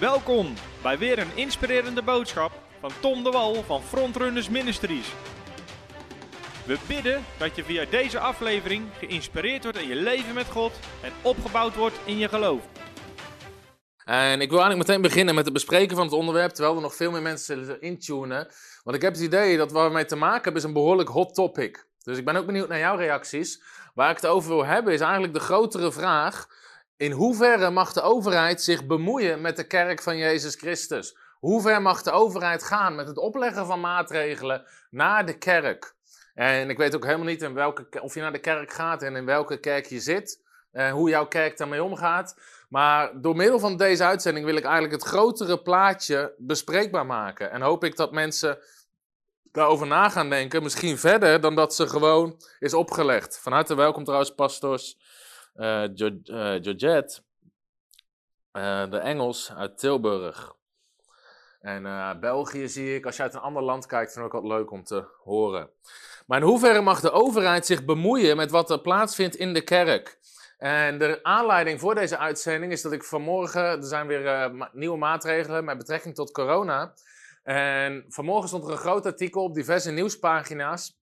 Welkom bij weer een inspirerende boodschap van Tom de Wal van Frontrunners Ministries. We bidden dat je via deze aflevering geïnspireerd wordt in je leven met God en opgebouwd wordt in je geloof. En ik wil eigenlijk meteen beginnen met het bespreken van het onderwerp, terwijl er nog veel meer mensen zullen intunen. Want ik heb het idee dat waar we mee te maken hebben is een behoorlijk hot topic. Dus ik ben ook benieuwd naar jouw reacties. Waar ik het over wil hebben is eigenlijk de grotere vraag. In hoeverre mag de overheid zich bemoeien met de kerk van Jezus Christus? Hoe ver mag de overheid gaan met het opleggen van maatregelen naar de kerk? En ik weet ook helemaal niet in welke, of je naar de kerk gaat en in welke kerk je zit. En hoe jouw kerk daarmee omgaat. Maar door middel van deze uitzending wil ik eigenlijk het grotere plaatje bespreekbaar maken. En hoop ik dat mensen daarover na gaan denken. Misschien verder dan dat ze gewoon is opgelegd. Van harte welkom trouwens, pastors Georgette, uh, de Engels uit Tilburg. En België zie ik, als je uit een ander land kijkt, vind ik ook wat leuk om te horen. Maar in hoeverre mag de overheid zich bemoeien met wat er plaatsvindt in de kerk? En de aanleiding voor deze uitzending is dat ik vanmorgen, er zijn weer nieuwe maatregelen met betrekking tot corona. En vanmorgen stond er een groot artikel op diverse nieuwspagina's,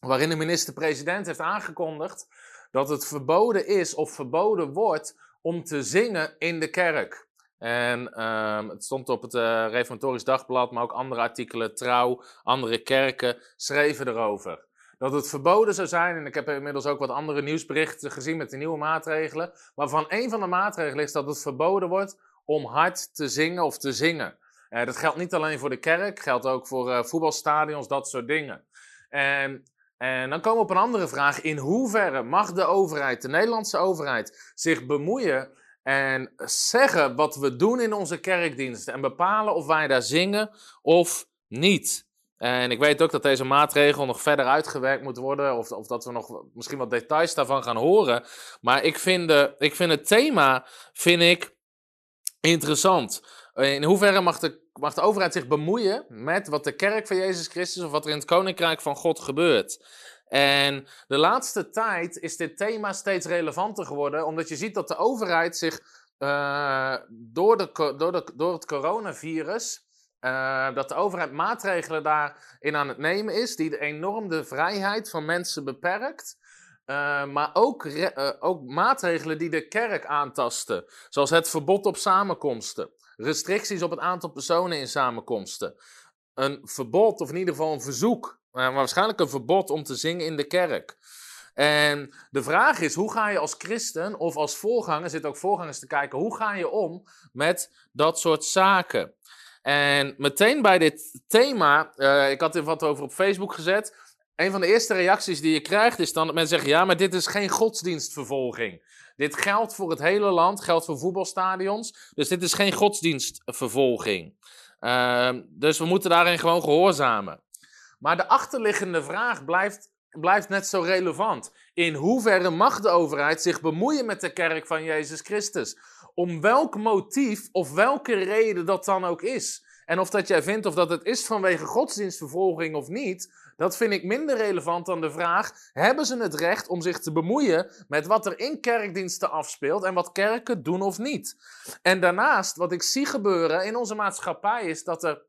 waarin de minister-president heeft aangekondigd dat het verboden is of verboden wordt om te zingen in de kerk. En um, het stond op het uh, Reformatorisch Dagblad, maar ook andere artikelen, Trouw, andere kerken schreven erover. Dat het verboden zou zijn, en ik heb inmiddels ook wat andere nieuwsberichten gezien met de nieuwe maatregelen, waarvan een van de maatregelen is dat het verboden wordt om hard te zingen of te zingen. Uh, dat geldt niet alleen voor de kerk, geldt ook voor uh, voetbalstadions, dat soort dingen. En en dan komen we op een andere vraag. In hoeverre mag de overheid, de Nederlandse overheid, zich bemoeien en zeggen wat we doen in onze kerkdiensten en bepalen of wij daar zingen of niet? En ik weet ook dat deze maatregel nog verder uitgewerkt moet worden, of, of dat we nog misschien wat details daarvan gaan horen. Maar ik vind, de, ik vind het thema vind ik interessant. In hoeverre mag de mag de overheid zich bemoeien met wat de kerk van Jezus Christus of wat er in het koninkrijk van God gebeurt. En de laatste tijd is dit thema steeds relevanter geworden, omdat je ziet dat de overheid zich uh, door, de, door, de, door het coronavirus, uh, dat de overheid maatregelen daarin aan het nemen is, die de vrijheid van mensen beperkt. Uh, maar ook, ook maatregelen die de kerk aantasten, zoals het verbod op samenkomsten restricties op het aantal personen in samenkomsten. Een verbod, of in ieder geval een verzoek, maar waarschijnlijk een verbod om te zingen in de kerk. En de vraag is, hoe ga je als christen of als voorganger, zit ook voorgangers te kijken, hoe ga je om met dat soort zaken? En meteen bij dit thema, uh, ik had er wat over op Facebook gezet. Een van de eerste reacties die je krijgt is dan dat mensen zeggen: ja, maar dit is geen godsdienstvervolging. Dit geldt voor het hele land, geldt voor voetbalstadions. Dus dit is geen godsdienstvervolging. Uh, dus we moeten daarin gewoon gehoorzamen. Maar de achterliggende vraag blijft, blijft net zo relevant. In hoeverre mag de overheid zich bemoeien met de kerk van Jezus Christus? Om welk motief of welke reden dat dan ook is. En of dat jij vindt of dat het is vanwege godsdienstvervolging of niet, dat vind ik minder relevant dan de vraag: hebben ze het recht om zich te bemoeien met wat er in kerkdiensten afspeelt en wat kerken doen of niet? En daarnaast, wat ik zie gebeuren in onze maatschappij, is dat er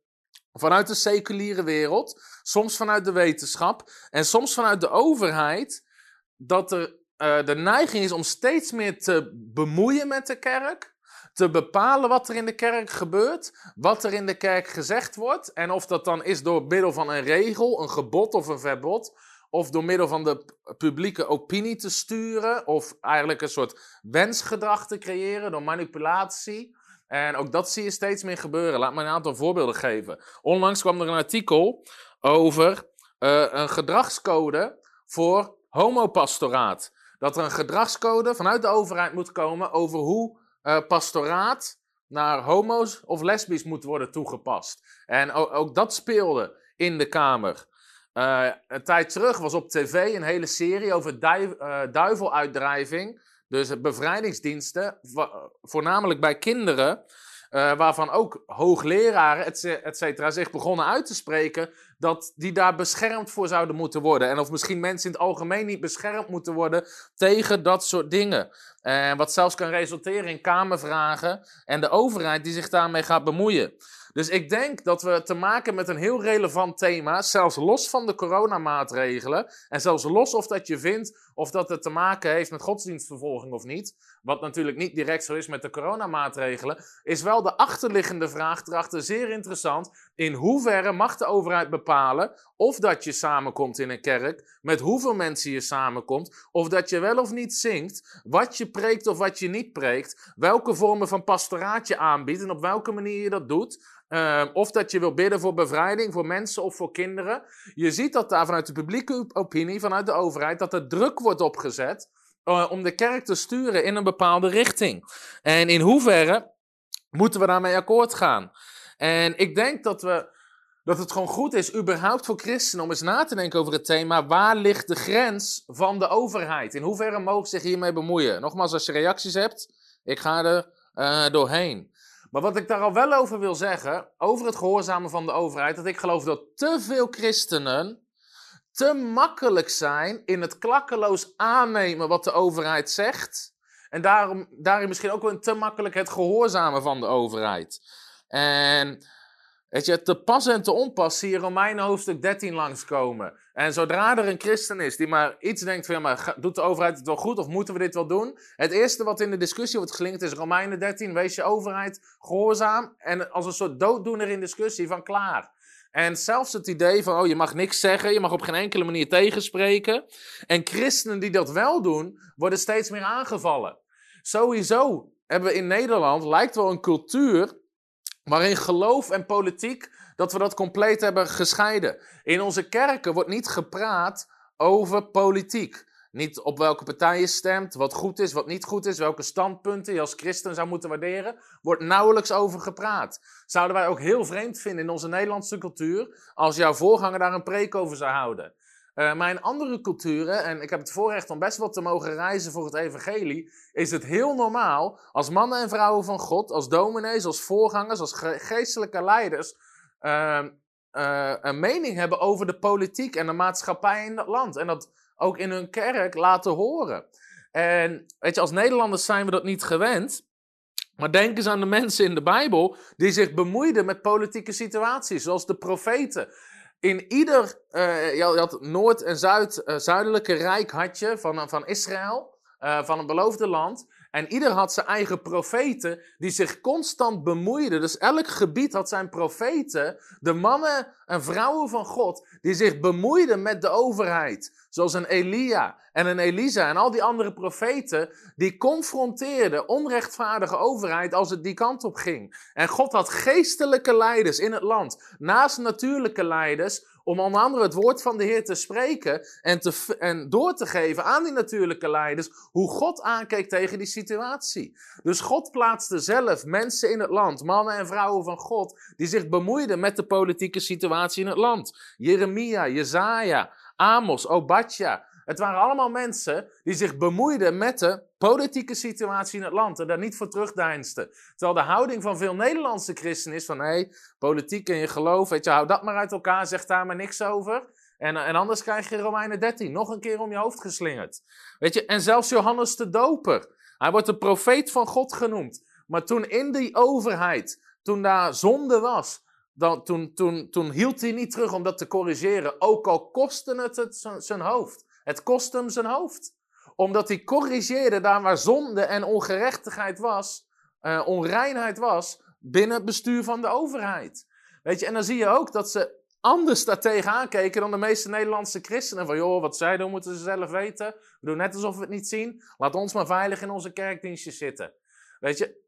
vanuit de seculiere wereld, soms vanuit de wetenschap en soms vanuit de overheid, dat er uh, de neiging is om steeds meer te bemoeien met de kerk te bepalen wat er in de kerk gebeurt, wat er in de kerk gezegd wordt. En of dat dan is door middel van een regel, een gebod of een verbod. Of door middel van de publieke opinie te sturen. Of eigenlijk een soort wensgedrag te creëren door manipulatie. En ook dat zie je steeds meer gebeuren. Laat me een aantal voorbeelden geven. Onlangs kwam er een artikel over uh, een gedragscode voor homopastoraat. Dat er een gedragscode vanuit de overheid moet komen over hoe uh, pastoraat naar homo's of lesbisch moet worden toegepast. En ook, dat speelde in de Kamer. Uh, een tijd terug was op tv een hele serie over uh, duiveluitdrijving. Dus bevrijdingsdiensten, voornamelijk bij kinderen. Uh, waarvan ook hoogleraren, et cetera, zich begonnen uit te spreken dat die daar beschermd voor zouden moeten worden. En of misschien mensen in het algemeen niet beschermd moeten worden tegen dat soort dingen. En wat zelfs kan resulteren in kamervragen en de overheid die zich daarmee gaat bemoeien. Dus ik denk dat we te maken met een heel relevant thema, zelfs los van de coronamaatregelen. En zelfs los of dat je vindt of dat het te maken heeft met godsdienstvervolging of niet. Wat natuurlijk niet direct zo is met de coronamaatregelen. Is wel de achterliggende vraag erachter zeer interessant. In hoeverre mag de overheid bepalen of dat je samenkomt in een kerk, met hoeveel mensen je samenkomt, of dat je wel of niet zingt, wat je preekt of wat je niet preekt, welke vormen van pastoraat je aanbiedt en op welke manier je dat doet. Uh, of dat je wil bidden voor bevrijding, voor mensen of voor kinderen. Je ziet dat daar vanuit de publieke opinie, vanuit de overheid, dat er druk wordt opgezet uh, om de kerk te sturen in een bepaalde richting. En in hoeverre moeten we daarmee akkoord gaan? En ik denk dat, we, dat het gewoon goed is, überhaupt voor christenen, om eens na te denken over het thema: waar ligt de grens van de overheid? In hoeverre mogen ze zich hiermee bemoeien? Nogmaals, als je reacties hebt, ik ga er uh, doorheen. Maar wat ik daar al wel over wil zeggen, over het gehoorzamen van de overheid, dat ik geloof dat te veel christenen te makkelijk zijn in het klakkeloos aannemen wat de overheid zegt. En daarom, daarin misschien ook wel te makkelijk het gehoorzamen van de overheid. En weet je, te pas en te onpas zie je Romeinen hoofdstuk 13 langskomen. En zodra er een christen is die maar iets denkt van, ja, maar doet de overheid het wel goed of moeten we dit wel doen? Het eerste wat in de discussie wordt gelinkt is Romeinen 13, wees je overheid gehoorzaam. En als een soort dooddoener in discussie van klaar. En zelfs het idee van, oh, je mag niks zeggen, je mag op geen enkele manier tegenspreken. En christenen die dat wel doen, worden steeds meer aangevallen. Sowieso hebben we in Nederland, lijkt wel een cultuur, waarin geloof en politiek, dat we dat compleet hebben gescheiden. In onze kerken wordt niet gepraat over politiek. Niet op welke partij je stemt, wat goed is, wat niet goed is, welke standpunten je als christen zou moeten waarderen, wordt nauwelijks over gepraat. Zouden wij ook heel vreemd vinden in onze Nederlandse cultuur als jouw voorganger daar een preek over zou houden. Uh, maar in andere culturen, en ik heb het voorrecht om best wel te mogen reizen voor het evangelie, is het heel normaal als mannen en vrouwen van God, als dominees, als voorgangers, als ge geestelijke leiders, uh, uh, een mening hebben over de politiek en de maatschappij in dat land. En dat ook in hun kerk laten horen. En weet je, als Nederlanders zijn we dat niet gewend. Maar denk eens aan de mensen in de Bijbel die zich bemoeiden met politieke situaties, zoals de profeten. In ieder, uh, je had Noord- en Zuid, uh, Zuidelijke Rijk had je van, van Israël, van een beloofde land. En ieder had zijn eigen profeten die zich constant bemoeiden. Dus elk gebied had zijn profeten, de mannen en vrouwen van God, die zich bemoeiden met de overheid. Zoals een Elia en een Elisa en al die andere profeten, die confronteerden onrechtvaardige overheid als het die kant op ging. En God had geestelijke leiders in het land, naast natuurlijke leiders, om onder andere het woord van de Heer te spreken en, te, en door te geven aan die natuurlijke leiders hoe God aankeek tegen die situatie. Dus God plaatste zelf mensen in het land, mannen en vrouwen van God, die zich bemoeiden met de politieke situatie in het land. Jeremia, Jezaja, Amos, Obadja. Het waren allemaal mensen die zich bemoeiden met de politieke situatie in het land en daar niet voor terugdeinsten. Terwijl de houding van veel Nederlandse christenen is van, hé, hey, politiek en je geloof, weet je, hou dat maar uit elkaar, zeg daar maar niks over. En, en anders krijg je Romeinen 13 nog een keer om je hoofd geslingerd. Weet je, en zelfs Johannes de Doper, hij wordt de profeet van God genoemd. Maar toen in die overheid, toen daar zonde was, dan, toen, toen, toen hield hij niet terug om dat te corrigeren, ook al kostte het, zijn hoofd. Het kost hem zijn hoofd. Omdat hij corrigeerde daar waar zonde en ongerechtigheid was, uh, onreinheid was, binnen het bestuur van de overheid. Weet je, en dan zie je ook dat ze anders daartegen aankeken dan de meeste Nederlandse christenen. Van joh, wat zij doen moeten ze zelf weten. We doen net alsof we het niet zien. Laat ons maar veilig in onze kerkdienstjes zitten. Weet je,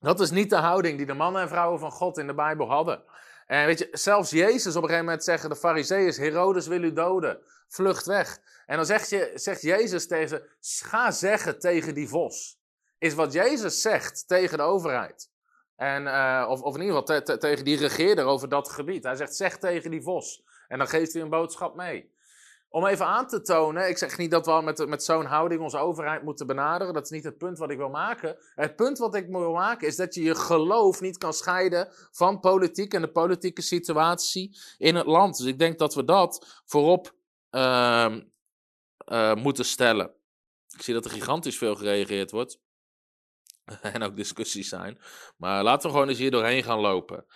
dat is niet de houding die de mannen en vrouwen van God in de Bijbel hadden. En weet je, zelfs Jezus op een gegeven moment zeggen de fariseeërs, Herodes wil u doden, vlucht weg. En dan zegt, je, zegt Jezus tegen ga zeggen tegen die vos. Is wat Jezus zegt tegen de overheid. En, uh, of, of in ieder geval te, te, tegen die regeerder over dat gebied. Hij zegt, zeg tegen die vos. En dan geeft hij een boodschap mee. Om even aan te tonen, ik zeg niet dat we met, met zo'n houding onze overheid moeten benaderen, dat is niet het punt wat ik wil maken. Het punt wat ik wil maken is dat je je geloof niet kan scheiden van politiek en de politieke situatie in het land. Dus ik denk dat we dat voorop uh, uh, moeten stellen. Ik zie dat er gigantisch veel gereageerd wordt. en ook discussies zijn. Maar laten we gewoon eens hier doorheen gaan lopen.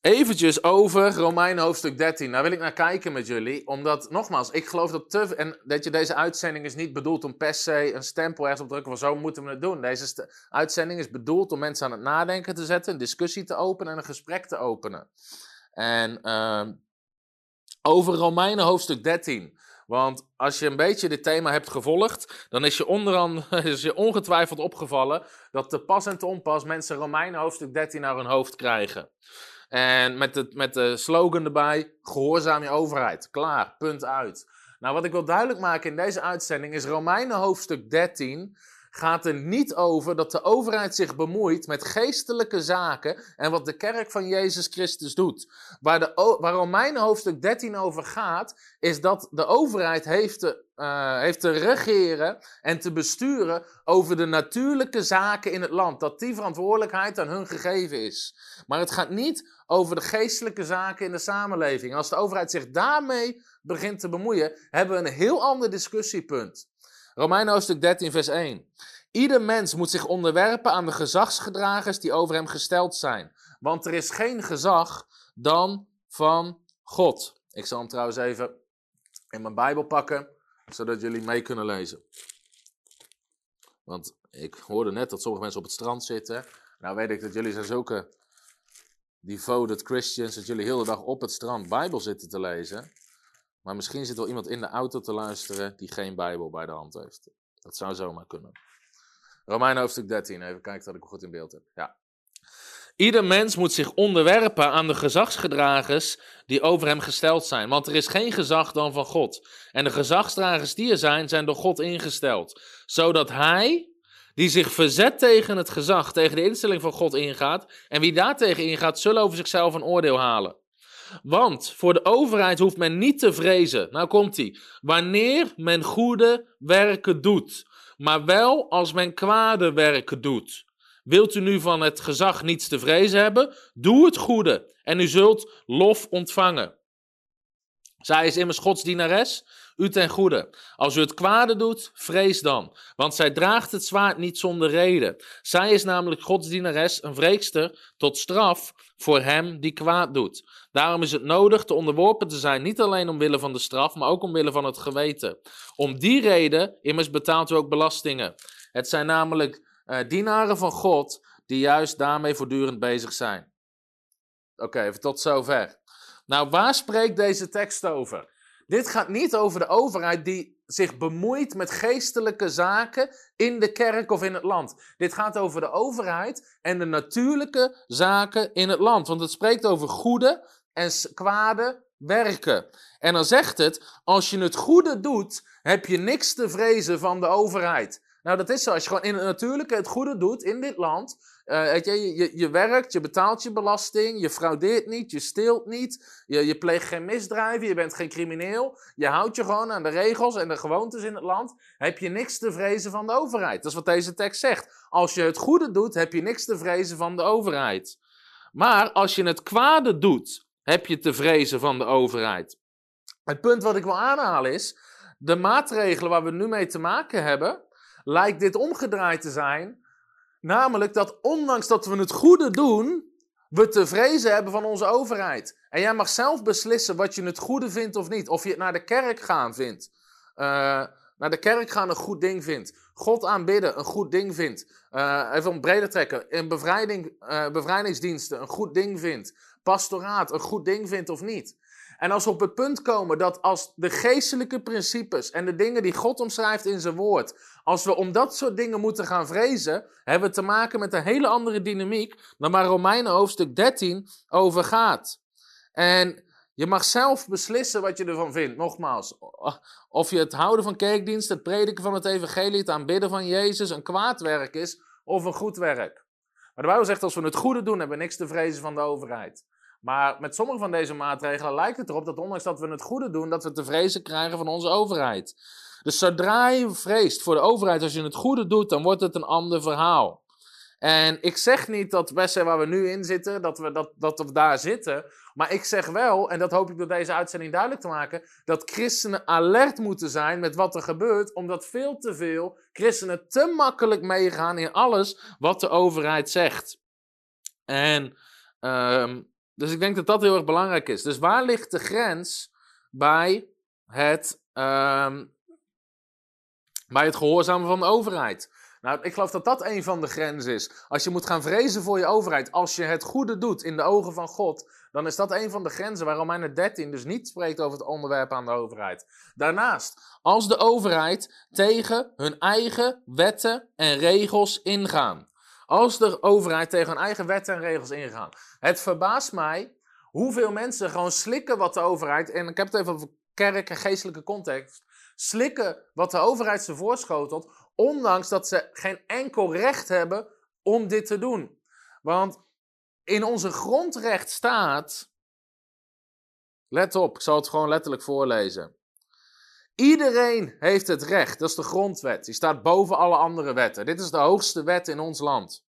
Eventjes over Romeinen hoofdstuk 13. Daar wil ik naar kijken met jullie. Omdat, nogmaals, ik geloof dat. En dat je, deze uitzending is niet bedoeld om per se een stempel ergens op te drukken van zo moeten we het doen. Deze uitzending is bedoeld om mensen aan het nadenken te zetten, een discussie te openen en een gesprek te openen. En uh, over Romeinen hoofdstuk 13. Want als je een beetje dit thema hebt gevolgd, dan is je, onderaan, is je ongetwijfeld opgevallen dat te pas en te onpas mensen Romeinen hoofdstuk 13 naar hun hoofd krijgen. En met de, met de slogan erbij: gehoorzaam je overheid. Klaar, punt uit. Nou, wat ik wil duidelijk maken in deze uitzending is Romeinen hoofdstuk 13 gaat er niet over dat de overheid zich bemoeit met geestelijke zaken en wat de kerk van Jezus Christus doet. Waar, de, waar Romeinen hoofdstuk 13 over gaat, is dat de overheid heeft te, uh, heeft te regeren en te besturen over de natuurlijke zaken in het land. Dat die verantwoordelijkheid aan hun gegeven is. Maar het gaat niet over de geestelijke zaken in de samenleving. Als de overheid zich daarmee begint te bemoeien, hebben we een heel ander discussiepunt. Romeinen hoofdstuk 13, vers 1. Ieder mens moet zich onderwerpen aan de gezagsgedragers die over hem gesteld zijn. Want er is geen gezag dan van God. Ik zal hem trouwens even in mijn Bijbel pakken, zodat jullie mee kunnen lezen. Want ik hoorde net dat sommige mensen op het strand zitten. Nou weet ik dat jullie zijn zulke devoted Christians, dat jullie heel de dag op het strand Bijbel zitten te lezen. Maar misschien zit wel iemand in de auto te luisteren die geen Bijbel bij de hand heeft. Dat zou zomaar kunnen. Romein hoofdstuk 13, even kijken dat ik goed in beeld heb. Ja. Ieder mens moet zich onderwerpen aan de gezagsgedragers die over hem gesteld zijn. Want er is geen gezag dan van God. En de gezagsdragers die er zijn, zijn door God ingesteld. Zodat hij, die zich verzet tegen het gezag, tegen de instelling van God ingaat. En wie daartegen ingaat, zullen over zichzelf een oordeel halen. Want voor de overheid hoeft men niet te vrezen. Nou komt hij. Wanneer men goede werken doet. Maar wel als men kwade werken doet. Wilt u nu van het gezag niets te vrezen hebben? Doe het goede en u zult lof ontvangen. Zij is immers Gods dienares, u ten goede. Als u het kwade doet, vrees dan, want zij draagt het zwaard niet zonder reden. Zij is namelijk Gods dienares, een wreekster, tot straf voor hem die kwaad doet. Daarom is het nodig te onderworpen te zijn, niet alleen omwille van de straf, maar ook omwille van het geweten. Om die reden, immers betaalt u ook belastingen. Het zijn namelijk uh, dienaren van God die juist daarmee voortdurend bezig zijn. Oké, even tot zover. Nou, waar spreekt deze tekst over? Dit gaat niet over de overheid die zich bemoeit met geestelijke zaken in de kerk of in het land. Dit gaat over de overheid en de natuurlijke zaken in het land. Want het spreekt over goede en kwade werken. En dan zegt het, als je het goede doet, heb je niks te vrezen van de overheid. Nou, dat is zo. Als je gewoon in het natuurlijke het goede doet in dit land, uh, je, je, je werkt, je betaalt je belasting, je fraudeert niet, je steelt niet, je, je pleegt geen misdrijven, je bent geen crimineel, je houdt je gewoon aan de regels en de gewoontes in het land, heb je niks te vrezen van de overheid. Dat is wat deze tekst zegt. Als je het goede doet, heb je niks te vrezen van de overheid. Maar als je het kwade doet, heb je te vrezen van de overheid. Het punt wat ik wil aanhalen is, de maatregelen waar we nu mee te maken hebben, lijkt dit omgedraaid te zijn. Namelijk dat ondanks dat we het goede doen, we te vrezen hebben van onze overheid. En jij mag zelf beslissen wat je het goede vindt of niet. Of je het naar de kerk gaan vindt. Uh, naar de kerk gaan een goed ding vindt. God aanbidden een goed ding vindt. Uh, even om breder trekken. In bevrijding, uh, bevrijdingsdiensten een goed ding vindt. Pastoraat een goed ding vindt of niet. En als we op het punt komen dat als de geestelijke principes en de dingen die God omschrijft in zijn woord, als we om dat soort dingen moeten gaan vrezen, hebben we te maken met een hele andere dynamiek dan waar Romeinen hoofdstuk 13 over gaat. En je mag zelf beslissen wat je ervan vindt. Nogmaals, of je het houden van kerkdienst, het prediken van het evangelie, het aanbidden van Jezus een kwaad werk is of een goed werk. Maar de Bijbel zegt als we het goede doen, hebben we niks te vrezen van de overheid. Maar met sommige van deze maatregelen lijkt het erop dat ondanks dat we het goede doen, dat we te vrezen krijgen van onze overheid. Dus zodra je vreest voor de overheid, als je het goede doet, dan wordt het een ander verhaal. En ik zeg niet dat Wessen waar we nu in zitten, dat we, dat, dat we daar zitten. Maar ik zeg wel, en dat hoop ik door deze uitzending duidelijk te maken, dat christenen alert moeten zijn met wat er gebeurt, omdat veel te veel christenen te makkelijk meegaan in alles wat de overheid zegt. En ehm, dus ik denk dat dat heel erg belangrijk is. Dus waar ligt de grens bij het, ehm, bij het gehoorzamen van de overheid? Nou, ik geloof dat dat een van de grenzen is. Als je moet gaan vrezen voor je overheid, als je het goede doet in de ogen van God, dan is dat een van de grenzen waar Romeinen 13 dus niet spreekt over het onderwerp aan de overheid. Daarnaast, als de overheid tegen hun eigen wetten en regels ingaan. Als de overheid tegen hun eigen wetten en regels ingaan. Het verbaast mij hoeveel mensen gewoon slikken wat de overheid, en ik heb het even over kerk en geestelijke context, slikken wat de overheid ze voorschotelt, ondanks dat ze geen enkel recht hebben om dit te doen. Want in onze grondrecht staat, let op, ik zal het gewoon letterlijk voorlezen. Iedereen heeft het recht, dat is de grondwet. Die staat boven alle andere wetten. Dit is de hoogste wet in ons land.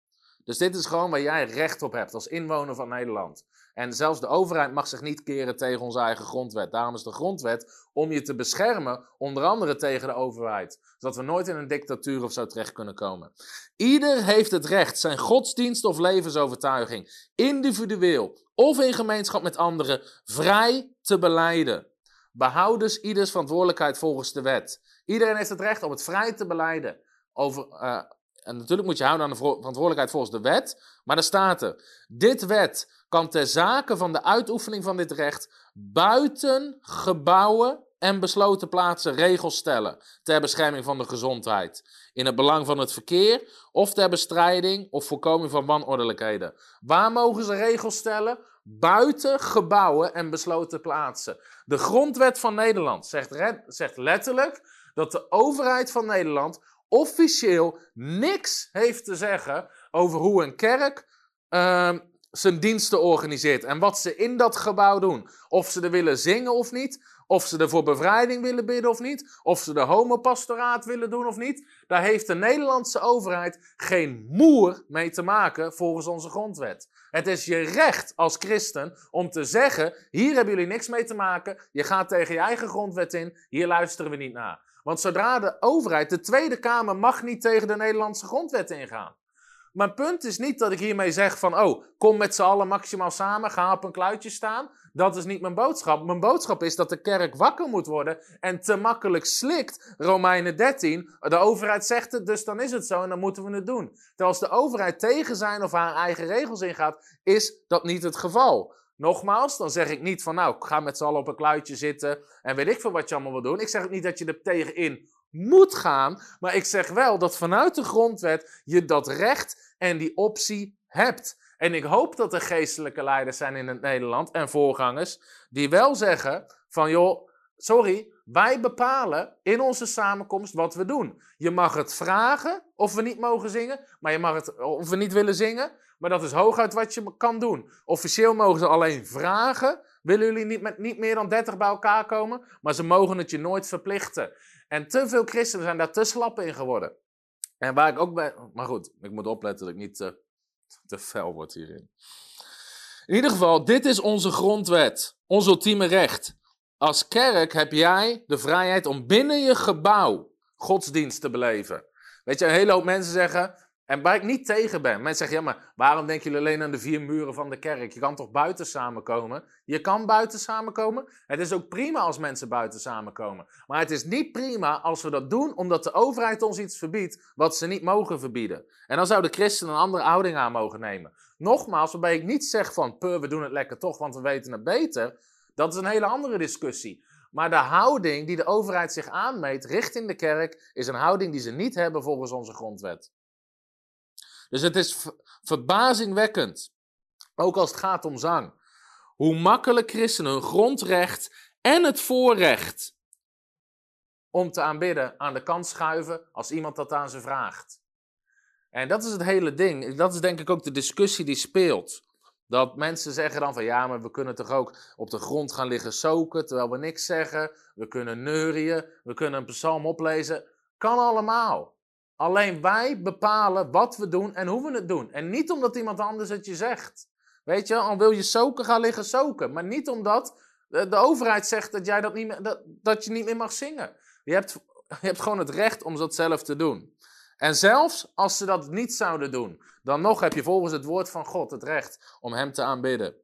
Dus dit is gewoon waar jij recht op hebt als inwoner van Nederland. En zelfs de overheid mag zich niet keren tegen onze eigen grondwet. Daarom is de grondwet om je te beschermen, onder andere tegen de overheid. Zodat we nooit in een dictatuur of zo terecht kunnen komen. Ieder heeft het recht zijn godsdienst of levensovertuiging, individueel of in gemeenschap met anderen, vrij te beleiden. Behoud dus ieders verantwoordelijkheid volgens de wet. Iedereen heeft het recht om het vrij te beleiden. Over, uh, en natuurlijk moet je houden aan de verantwoordelijkheid volgens de wet. Maar er staat er: Dit wet kan ter zake van de uitoefening van dit recht buiten gebouwen en besloten plaatsen regels stellen ter bescherming van de gezondheid, in het belang van het verkeer of ter bestrijding of voorkoming van wanordelijkheden. Waar mogen ze regels stellen? Buiten gebouwen en besloten plaatsen. De grondwet van Nederland zegt, zegt letterlijk dat de overheid van Nederland officieel niks heeft te zeggen over hoe een kerk uh, zijn diensten organiseert en wat ze in dat gebouw doen. Of ze er willen zingen of niet, of ze er voor bevrijding willen bidden of niet, of ze de homopastoraat willen doen of niet. Daar heeft de Nederlandse overheid geen moer mee te maken volgens onze grondwet. Het is je recht als christen om te zeggen: hier hebben jullie niks mee te maken, je gaat tegen je eigen grondwet in, hier luisteren we niet naar. Want zodra de overheid, de Tweede Kamer, mag niet tegen de Nederlandse grondwet ingaan. Mijn punt is niet dat ik hiermee zeg van, oh, kom met z'n allen maximaal samen, ga op een kluitje staan. Dat is niet mijn boodschap. Mijn boodschap is dat de kerk wakker moet worden en te makkelijk slikt. Romeinen 13, de overheid zegt het, dus dan is het zo en dan moeten we het doen. Terwijl als de overheid tegen zijn of haar eigen regels ingaat, is dat niet het geval. Nogmaals, dan zeg ik niet van nou, ga met z'n allen op een kluitje zitten en weet ik veel wat je allemaal wil doen. Ik zeg ook niet dat je er tegenin moet gaan, maar ik zeg wel dat vanuit de grondwet je dat recht en die optie hebt. En ik hoop dat er geestelijke leiders zijn in het Nederland en voorgangers die wel zeggen van joh, sorry, wij bepalen in onze samenkomst wat we doen. Je mag het vragen of we niet mogen zingen, maar je mag het of we niet willen zingen. Maar dat is hooguit wat je kan doen. Officieel mogen ze alleen vragen. Willen jullie niet met niet meer dan 30 bij elkaar komen? Maar ze mogen het je nooit verplichten. En te veel christenen zijn daar te slap in geworden. En waar ik ook bij. Maar goed, ik moet opletten dat ik niet te, te fel word hierin. In ieder geval, dit is onze grondwet. Ons ultieme recht. Als kerk heb jij de vrijheid om binnen je gebouw godsdienst te beleven. Weet je, een hele hoop mensen zeggen. En waar ik niet tegen ben. Mensen zeggen, ja, maar waarom denken jullie alleen aan de vier muren van de kerk? Je kan toch buiten samenkomen? Je kan buiten samenkomen. Het is ook prima als mensen buiten samenkomen. Maar het is niet prima als we dat doen omdat de overheid ons iets verbiedt wat ze niet mogen verbieden. En dan zou de christen een andere houding aan mogen nemen. Nogmaals, waarbij ik niet zeg van, pur, we doen het lekker toch, want we weten het beter. Dat is een hele andere discussie. Maar de houding die de overheid zich aanmeet richting de kerk, is een houding die ze niet hebben volgens onze grondwet. Dus het is verbazingwekkend, ook als het gaat om zang, hoe makkelijk christenen hun grondrecht en het voorrecht om te aanbidden aan de kant schuiven als iemand dat aan ze vraagt. En dat is het hele ding. Dat is denk ik ook de discussie die speelt. Dat mensen zeggen dan van ja, maar we kunnen toch ook op de grond gaan liggen soken terwijl we niks zeggen. We kunnen neurien, we kunnen een psalm oplezen. Kan allemaal. Alleen wij bepalen wat we doen en hoe we het doen. En niet omdat iemand anders het je zegt. Weet je, al wil je soken, ga liggen soken. Maar niet omdat de, overheid zegt dat, jij dat, niet dat, dat je niet meer mag zingen. Je hebt, je hebt gewoon het recht om dat zelf te doen. En zelfs als ze dat niet zouden doen, dan nog heb je volgens het woord van God het recht om Hem te aanbidden.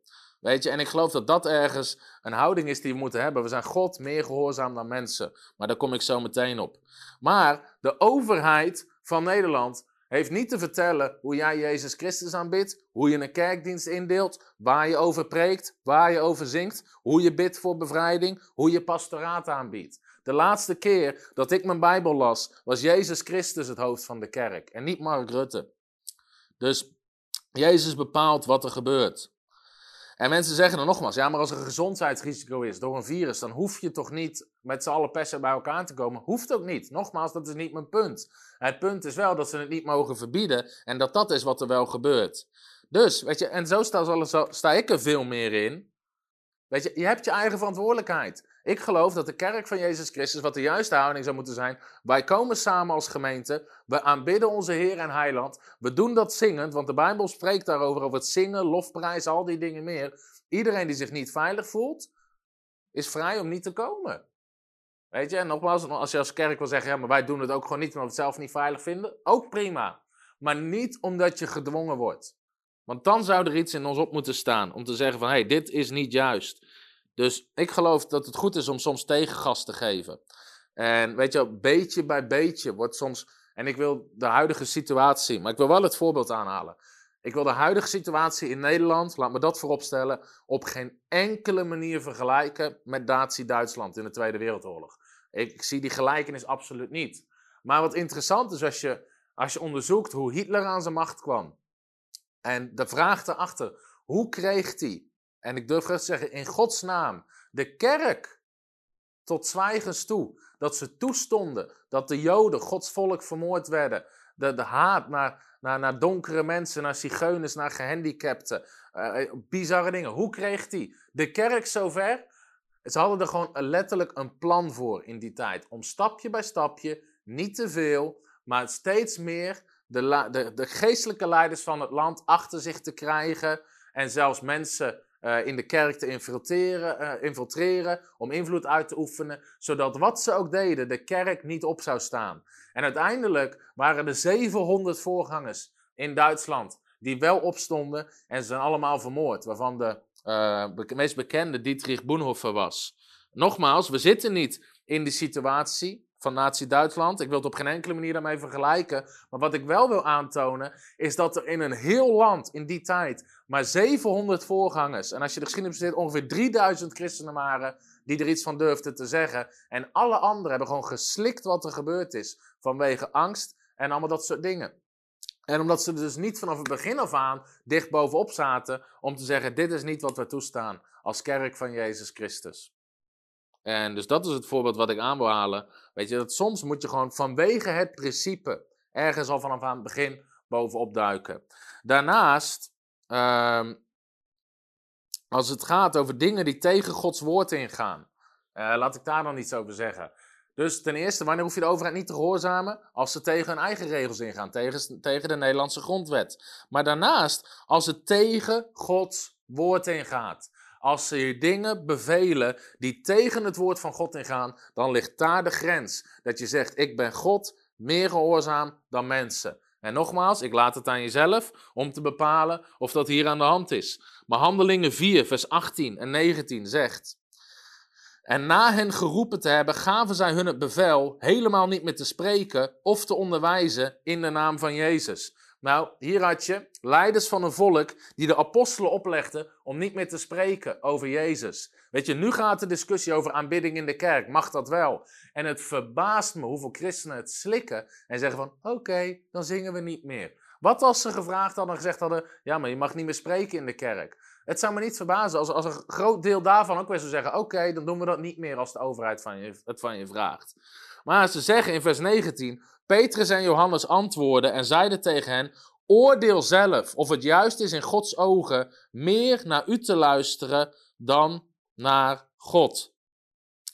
Weet je, en ik geloof dat dat ergens een houding is die we moeten hebben. We zijn God meer gehoorzaam dan mensen. Maar daar kom ik zo meteen op. Maar de overheid van Nederland heeft niet te vertellen hoe jij Jezus Christus aanbidt, hoe je een kerkdienst indeelt, waar je over preekt, waar je over zingt, hoe je bidt voor bevrijding, hoe je pastoraat aanbiedt. De laatste keer dat ik mijn Bijbel las, was Jezus Christus het hoofd van de kerk en niet Mark Rutte. Dus Jezus bepaalt wat er gebeurt. En mensen zeggen dan nogmaals, ja, maar als er een gezondheidsrisico is door een virus, dan hoef je toch niet met z'n allen pesten bij elkaar te komen. Hoeft ook niet. Nogmaals, dat is niet mijn punt. Het punt is wel dat ze het niet mogen verbieden en dat dat is wat er wel gebeurt. Dus, weet je, en zo sta, sta ik er veel meer in. Weet je, je hebt je eigen verantwoordelijkheid. Ik geloof dat de kerk van Jezus Christus, wat de juiste houding zou moeten zijn, wij komen samen als gemeente, we aanbidden onze Heer en Heiland, we doen dat zingend, want de Bijbel spreekt daarover, over het zingen, lofprijs, al die dingen meer. Iedereen die zich niet veilig voelt, is vrij om niet te komen. Weet je, en nogmaals, als je als kerk wil zeggen, ja, maar wij doen het ook gewoon niet omdat we het zelf niet veilig vinden, ook prima. Maar niet omdat je gedwongen wordt. Want dan zou er iets in ons op moeten staan om te zeggen van, hé, hey, dit is niet juist. Dus ik geloof dat het goed is om soms tegengas te geven. En weet je, beetje bij beetje wordt soms. En ik wil de huidige situatie, maar ik wil wel het voorbeeld aanhalen. Ik wil de huidige situatie in Nederland, laat me dat vooropstellen, op geen enkele manier vergelijken met Nazi-Duitsland in de Tweede Wereldoorlog. Ik, zie die gelijkenis absoluut niet. Maar wat interessant is als je, als je onderzoekt hoe Hitler aan zijn macht kwam. En de vraag erachter, hoe kreeg hij en ik durf te zeggen, in Gods naam, de kerk tot zwijgens toe. Dat ze toestonden dat de Joden, Gods volk, vermoord werden. De, de haat naar, naar, naar donkere mensen, naar zigeuners, naar gehandicapten. Uh, bizarre dingen. Hoe kreeg die de kerk zover? Ze hadden er gewoon letterlijk een plan voor in die tijd. Om stapje bij stapje, niet te veel, maar steeds meer de, de, de geestelijke leiders van het land achter zich te krijgen. En zelfs mensen uh, in de kerk te infiltreren, uh, infiltreren, om invloed uit te oefenen, zodat wat ze ook deden, de kerk niet op zou staan. En uiteindelijk waren er 700 voorgangers in Duitsland die wel opstonden en ze zijn allemaal vermoord, waarvan de uh, meest bekende Dietrich Bonhoeffer was. Nogmaals, we zitten niet in die situatie van Nazi-Duitsland. Ik wil het op geen enkele manier daarmee vergelijken. Maar wat ik wel wil aantonen, is dat er in een heel land in die tijd maar 700 voorgangers. En als je de geschiedenis zit, ongeveer 3000 christenen waren die er iets van durfden te zeggen. En alle anderen hebben gewoon geslikt wat er gebeurd is. Vanwege angst en allemaal dat soort dingen. En omdat ze dus niet vanaf het begin af aan dicht bovenop zaten om te zeggen: dit is niet wat we toestaan als kerk van Jezus Christus. En dus dat is het voorbeeld wat ik aan wil halen. Weet je, dat soms moet je gewoon vanwege het principe ergens al vanaf aan het begin bovenop duiken. Daarnaast, uh, als het gaat over dingen die tegen Gods woord ingaan, uh, laat ik daar dan iets over zeggen. Dus ten eerste, wanneer hoef je de overheid niet te gehoorzamen? Als ze tegen hun eigen regels ingaan, tegen, tegen de Nederlandse grondwet. Maar daarnaast, als het tegen Gods woord ingaat. Als ze je dingen bevelen die tegen het woord van God ingaan, dan ligt daar de grens. Dat je zegt, ik ben God meer gehoorzaam dan mensen. En nogmaals, ik laat het aan jezelf om te bepalen of dat hier aan de hand is. Maar Handelingen 4, vers 18 en 19 zegt. En na hen geroepen te hebben, gaven zij hun het bevel helemaal niet meer te spreken of te onderwijzen in de naam van Jezus. Nou, hier had je leiders van een volk die de apostelen oplegden om niet meer te spreken over Jezus. Weet je, nu gaat de discussie over aanbidding in de kerk. Mag dat wel? En het verbaast me hoeveel christenen het slikken en zeggen van, oké, dan zingen we niet meer. Wat als ze gevraagd hadden en gezegd hadden, ja, maar je mag niet meer spreken in de kerk. Het zou me niet verbazen als, als een groot deel daarvan ook weer zou zeggen, oké, dan doen we dat niet meer als de overheid van je, het van je vraagt. Maar ze zeggen in vers 19, Petrus en Johannes antwoordden en zeiden tegen hen: oordeel zelf of het juist is in Gods ogen meer naar u te luisteren dan naar God.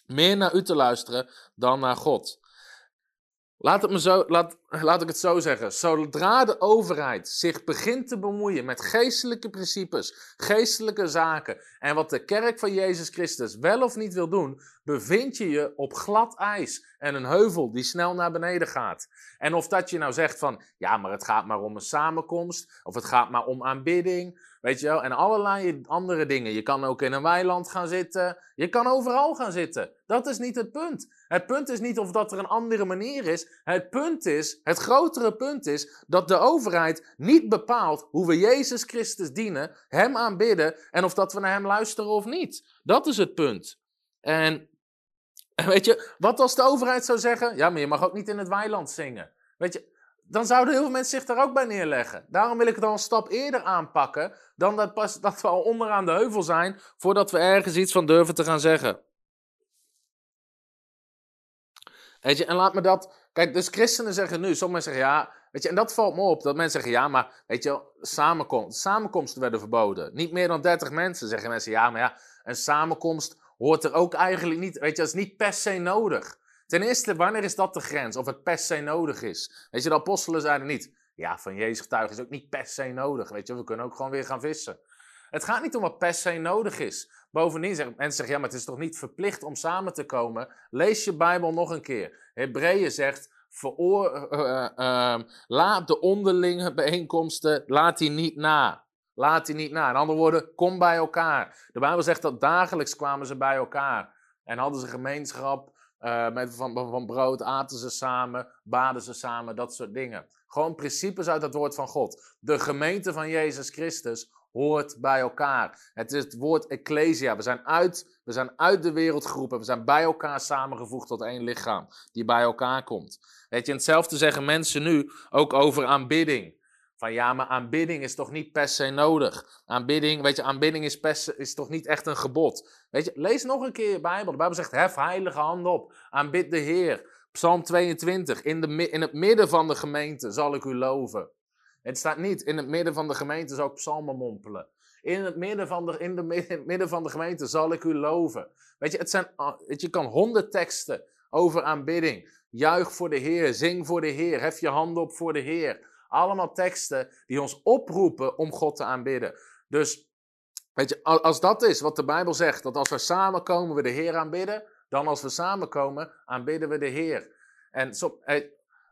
Meer naar u te luisteren dan naar God. Laat, het me zo, laat, laat ik het zo zeggen. Zodra de overheid zich begint te bemoeien met geestelijke principes, geestelijke zaken en wat de kerk van Jezus Christus wel of niet wil doen, bevind je je op glad ijs en een heuvel die snel naar beneden gaat. En of dat je nou zegt van, ja, maar het gaat maar om een samenkomst, of het gaat maar om aanbidding, Weet je wel? En allerlei andere dingen. Je kan ook in een weiland gaan zitten. Je kan overal gaan zitten. Dat is niet het punt. Het punt is niet of dat er een andere manier is. Het punt is, het grotere punt is, dat de overheid niet bepaalt hoe we Jezus Christus dienen, Hem aanbidden en of dat we naar Hem luisteren of niet. Dat is het punt. En weet je, wat als de overheid zou zeggen, ja, maar je mag ook niet in het weiland zingen. Weet je, dan zouden heel veel mensen zich daar ook bij neerleggen. Daarom wil ik het al een stap eerder aanpakken dan dat, pas, dat we al onderaan de heuvel zijn voordat we ergens iets van durven te gaan zeggen. Weet je, en laat me dat. Kijk, dus christenen zeggen nu, sommigen zeggen ja. Weet je, en dat valt me op, dat mensen zeggen ja, maar weet je, samenkomst, samenkomsten werden verboden. Niet meer dan 30 mensen zeggen mensen ja, maar ja, een samenkomst hoort er ook eigenlijk niet. Weet je, dat is niet per se nodig. Ten eerste, wanneer is dat de grens? Of het per se nodig is? Weet je, de apostelen zeiden niet, ja, van Jezus getuigen is ook niet per se nodig. Weet je, we kunnen ook gewoon weer gaan vissen. Het gaat niet om wat per se nodig is. Bovendien zeggen mensen zeggen, ja, maar het is toch niet verplicht om samen te komen? Lees je Bijbel nog een keer. Hebreeën zegt, veroor, uh, uh, laat de onderlinge bijeenkomsten, laat die niet na. Laat die niet na. In andere woorden, kom bij elkaar. De Bijbel zegt dat dagelijks kwamen ze bij elkaar. En hadden ze gemeenschap, uh, met, van, van brood aten ze samen, baden ze samen, dat soort dingen. Gewoon principes uit het woord van God. De gemeente van Jezus Christus hoort bij elkaar. Het is het woord ecclesia. We zijn uit, we zijn uit de wereld geroepen. We zijn bij elkaar samengevoegd tot één lichaam die bij elkaar komt. Weet je, hetzelfde zeggen mensen nu ook over aanbidding. Van ja, maar aanbidding is toch niet per se nodig. Aanbidding, weet je, aanbidding is, per is toch niet echt een gebod. Weet je, lees nog een keer je Bijbel. De Bijbel zegt, hef heilige handen op. Aanbid de Heer. Psalm 22, in, de, in het midden van de gemeente zal ik u loven. Het staat niet, in het midden van de gemeente zal ik psalmen mompelen. In het midden van de, in, de, midden van de gemeente zal ik u loven. Weet je, het zijn, weet je, je kan honderd teksten over aanbidding. Juich voor de Heer, zing voor de Heer, hef je handen op voor de Heer. Allemaal teksten die ons oproepen om God te aanbidden. Dus, weet je, als dat is wat de Bijbel zegt, dat als we samenkomen we de Heer aanbidden, dan als we samenkomen aanbidden we de Heer. En zo,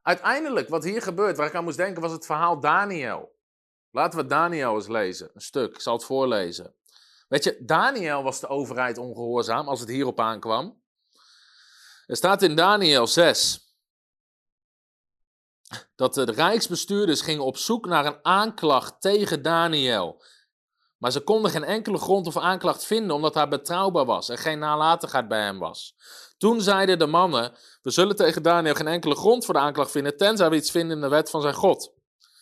uiteindelijk, wat hier gebeurt, waar ik aan moest denken, was het verhaal Daniel. Laten we Daniel eens lezen, een stuk, ik zal het voorlezen. Weet je, Daniel was de overheid ongehoorzaam als het hierop aankwam. Er staat in Daniel 6 dat de rijksbestuurders gingen op zoek naar een aanklacht tegen Daniel. Maar ze konden geen enkele grond of aanklacht vinden omdat hij betrouwbaar was en geen nalatigheid bij hem was. Toen zeiden de mannen: We zullen tegen Daniel geen enkele grond voor de aanklacht vinden, tenzij we iets vinden in de wet van zijn God.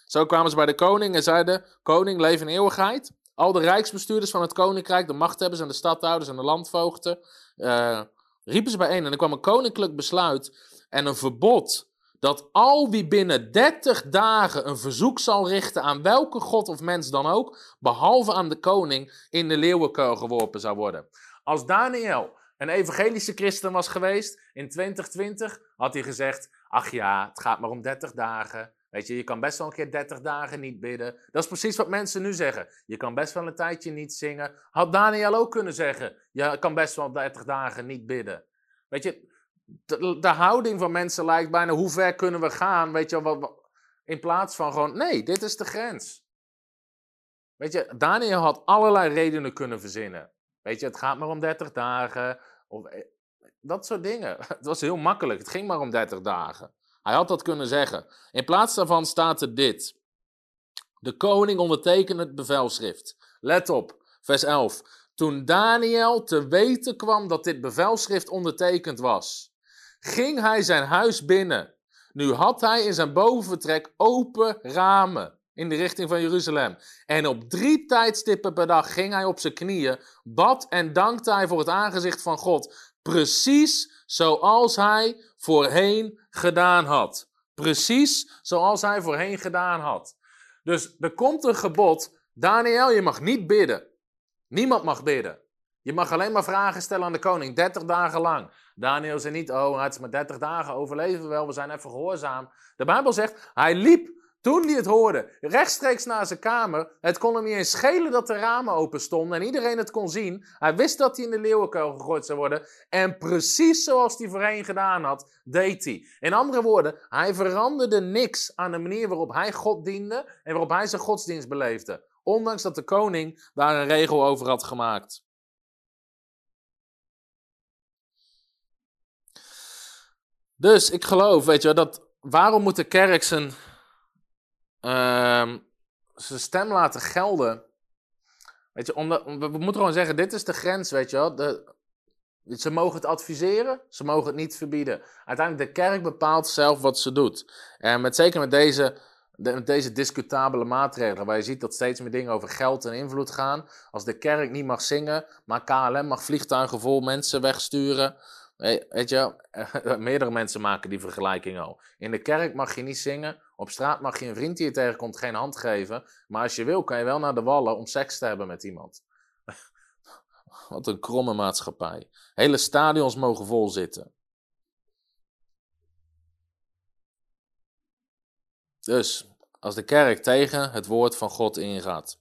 Zo kwamen ze bij de koning en zeiden: Koning, leef in eeuwigheid. Al de rijksbestuurders van het koninkrijk, de machthebbers en de stadhouders en de landvoogden, uh, riepen ze bijeen. En er kwam een koninklijk besluit en een verbod dat al wie binnen 30 dagen een verzoek zal richten aan welke god of mens dan ook, behalve aan de koning, in de leeuwenkuil geworpen zou worden. Als Daniel een evangelische christen was geweest in 2020, had hij gezegd: Ach ja, het gaat maar om 30 dagen. Weet je, je kan best wel een keer 30 dagen niet bidden. Dat is precies wat mensen nu zeggen. Je kan best wel een tijdje niet zingen. Had Daniel ook kunnen zeggen: Je kan best wel 30 dagen niet bidden. Weet je, de, houding van mensen lijkt bijna hoe ver kunnen we gaan, weet je, wat, in plaats van gewoon, nee, dit is de grens. Weet je, Daniel had allerlei redenen kunnen verzinnen. Weet je, het gaat maar om 30 dagen, of eh, dat soort dingen. Het was heel makkelijk, het ging maar om 30 dagen. Hij had dat kunnen zeggen. In plaats daarvan staat er dit. De koning ondertekende het bevelschrift. Let op, vers 11. Toen Daniel te weten kwam dat dit bevelschrift ondertekend was, ging hij zijn huis binnen. Nu had hij in zijn bovenvertrek open ramen in de richting van Jeruzalem. En op drie tijdstippen per dag ging hij op zijn knieën, bad en dankte hij voor het aangezicht van God. Precies zoals hij voorheen gedaan had. Precies zoals hij voorheen gedaan had. Dus er komt een gebod. Daniel, je mag niet bidden. Niemand mag bidden. Je mag alleen maar vragen stellen aan de koning, 30 dagen lang. Daniel zei niet, oh, het is maar 30 dagen, overleven we wel, we zijn even gehoorzaam. De Bijbel zegt, hij liep toen hij het hoorde, rechtstreeks naar zijn kamer. Het kon hem niet eens schelen dat de ramen open stonden en iedereen het kon zien. Hij wist dat hij in de leeuwenkuil gegooid zou worden. En precies zoals hij voorheen gedaan had, deed hij. In andere woorden, hij veranderde niks aan de manier waarop hij God diende en waarop hij zijn godsdienst beleefde. Ondanks dat de koning daar een regel over had gemaakt. Dus ik geloof, weet je, dat waarom moet de kerk zijn, uh, zijn stem laten gelden? Weet je, we, moeten gewoon zeggen, dit is de grens, weet je wel. De, ze mogen het adviseren, ze mogen het niet verbieden. Uiteindelijk, de kerk bepaalt zelf wat ze doet. En met, zeker met deze, met deze discutabele maatregelen, waar je ziet dat steeds meer dingen over geld en invloed gaan. Als de kerk niet mag zingen, maar KLM mag vliegtuigen vol mensen wegsturen. Weet je, meerdere mensen maken die vergelijking al. In de kerk mag je niet zingen. Op straat mag je een vriend die je tegenkomt geen hand geven. Maar als je wil, kan je wel naar de wallen om seks te hebben met iemand. Wat een kromme maatschappij. Hele stadions mogen vol zitten. Dus, als de kerk tegen het woord van God ingaat.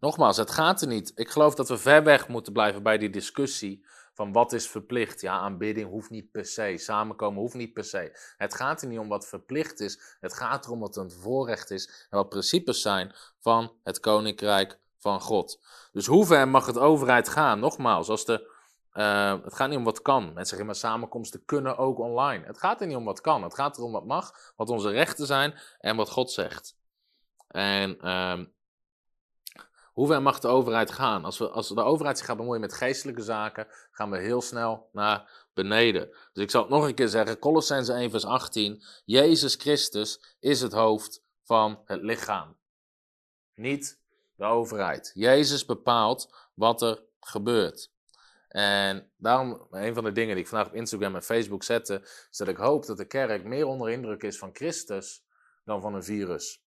Nogmaals, het gaat er niet. Ik geloof dat we ver weg moeten blijven bij die discussie van wat is verplicht? Ja, aanbidding hoeft niet per se. Samenkomen hoeft niet per se. Het gaat er niet om wat verplicht is. Het gaat erom wat een voorrecht is. En wat principes zijn van het koninkrijk van God. Dus hoe ver mag het overheid gaan? Nogmaals, als de, uh, het gaat niet om wat kan. Mensen zeggen maar samenkomsten kunnen ook online. Het gaat er niet om wat kan. Het gaat erom wat mag, wat onze rechten zijn en wat God zegt. En uh, hoe ver mag de overheid gaan? Als, we, als de overheid zich gaat bemoeien met geestelijke zaken, gaan we heel snel naar beneden. Dus ik zal het nog een keer zeggen, Colossense 1 vers 18. Jezus Christus is het hoofd van het lichaam. Niet de overheid. Jezus bepaalt wat er gebeurt. En daarom, een van de dingen die ik vandaag op Instagram en Facebook zette, is dat ik hoop dat de kerk meer onder indruk is van Christus dan van een virus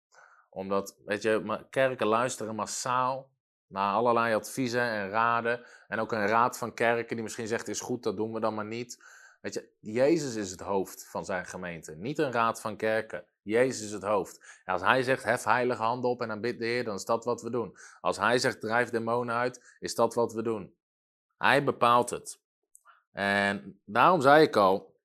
omdat, weet je, kerken luisteren massaal naar allerlei adviezen en raden. En ook een raad van kerken die misschien zegt, is goed, dat doen we dan maar niet. Weet je, Jezus is het hoofd van zijn gemeente, niet een raad van kerken. Jezus is het hoofd. als hij zegt, hef heilige handen op en aanbid de Heer, dan is dat wat we doen. Als hij zegt, drijf demonen uit, is dat wat we doen. Hij bepaalt het. En daarom zei ik al,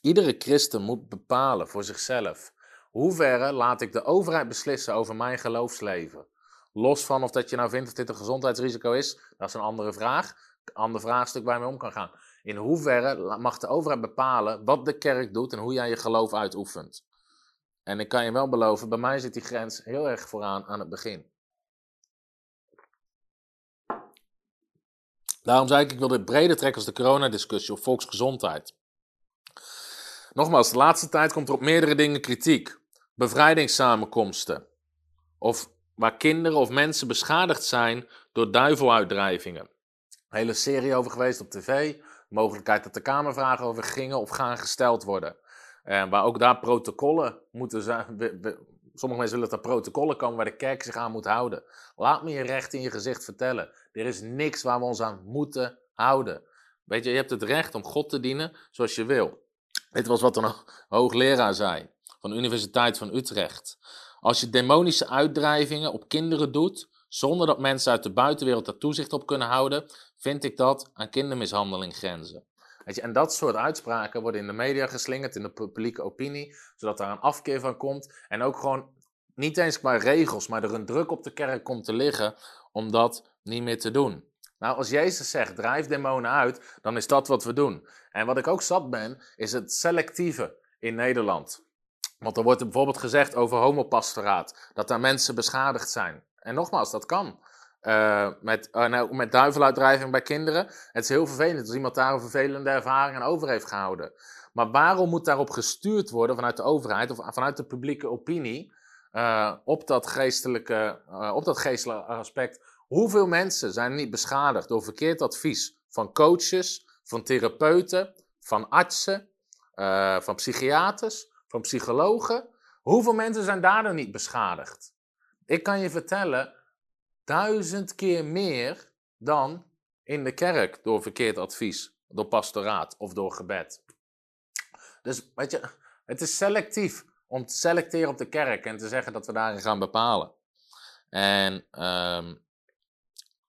iedere christen moet bepalen voor zichzelf Hoeverre laat ik de overheid beslissen over mijn geloofsleven? Los van of dat je nou vindt dat dit een gezondheidsrisico is, dat is een andere vraag. Een ander vraagstuk waar je om kan gaan. In hoeverre mag de overheid bepalen wat de kerk doet en hoe jij je geloof uitoefent? En ik kan je wel beloven, bij mij zit die grens heel erg vooraan aan het begin. Daarom zei ik, ik wil dit breder trekken als de coronadiscussie of volksgezondheid. Nogmaals, de laatste tijd komt er op meerdere dingen kritiek bevrijdingssamenkomsten. Of waar kinderen of mensen beschadigd zijn door duiveluitdrijvingen. Een hele serie over geweest op tv. Mogelijkheid dat er kamervragen over gingen of gaan gesteld worden. En waar ook daar protocollen moeten zijn. Sommige mensen willen dat er protocollen komen waar de kerk zich aan moet houden. Laat me je recht in je gezicht vertellen. Er is niks waar we ons aan moeten houden. Weet je, je hebt het recht om God te dienen zoals je wil. Dit was wat een hoogleraar zei van de Universiteit van Utrecht. Als je demonische uitdrijvingen op kinderen doet, zonder dat mensen uit de buitenwereld daar toezicht op kunnen houden, vind ik dat aan kindermishandeling grenzen. Je, en dat soort uitspraken worden in de media geslingerd, in de publieke opinie, zodat daar een afkeer van komt. En ook gewoon niet eens qua regels, maar er een druk op de kerk komt te liggen om dat niet meer te doen. Nou, als Jezus zegt, drijf demonen uit, dan is dat wat we doen. En wat ik ook zat ben, is het selectieve in Nederland. Want er wordt bijvoorbeeld gezegd over homopastoraat, dat daar mensen beschadigd zijn. En nogmaals, dat kan. Uh, met, uh, nou, met duiveluitdrijving bij kinderen. Het is heel vervelend als iemand daar een vervelende ervaring over heeft gehouden. Maar waarom moet daarop gestuurd worden vanuit de overheid of vanuit de publieke opinie uh, op, dat geestelijke, op dat geestelijke aspect? Hoeveel mensen zijn niet beschadigd door verkeerd advies van coaches, van therapeuten, van artsen, van psychiaters? Van psychologen. Hoeveel mensen zijn daardoor niet beschadigd? Ik kan je vertellen, duizend keer meer dan in de kerk door verkeerd advies, door pastoraat of door gebed. Dus weet je, het is selectief om te selecteren op de kerk en te zeggen dat we daarin gaan bepalen. En, ehm,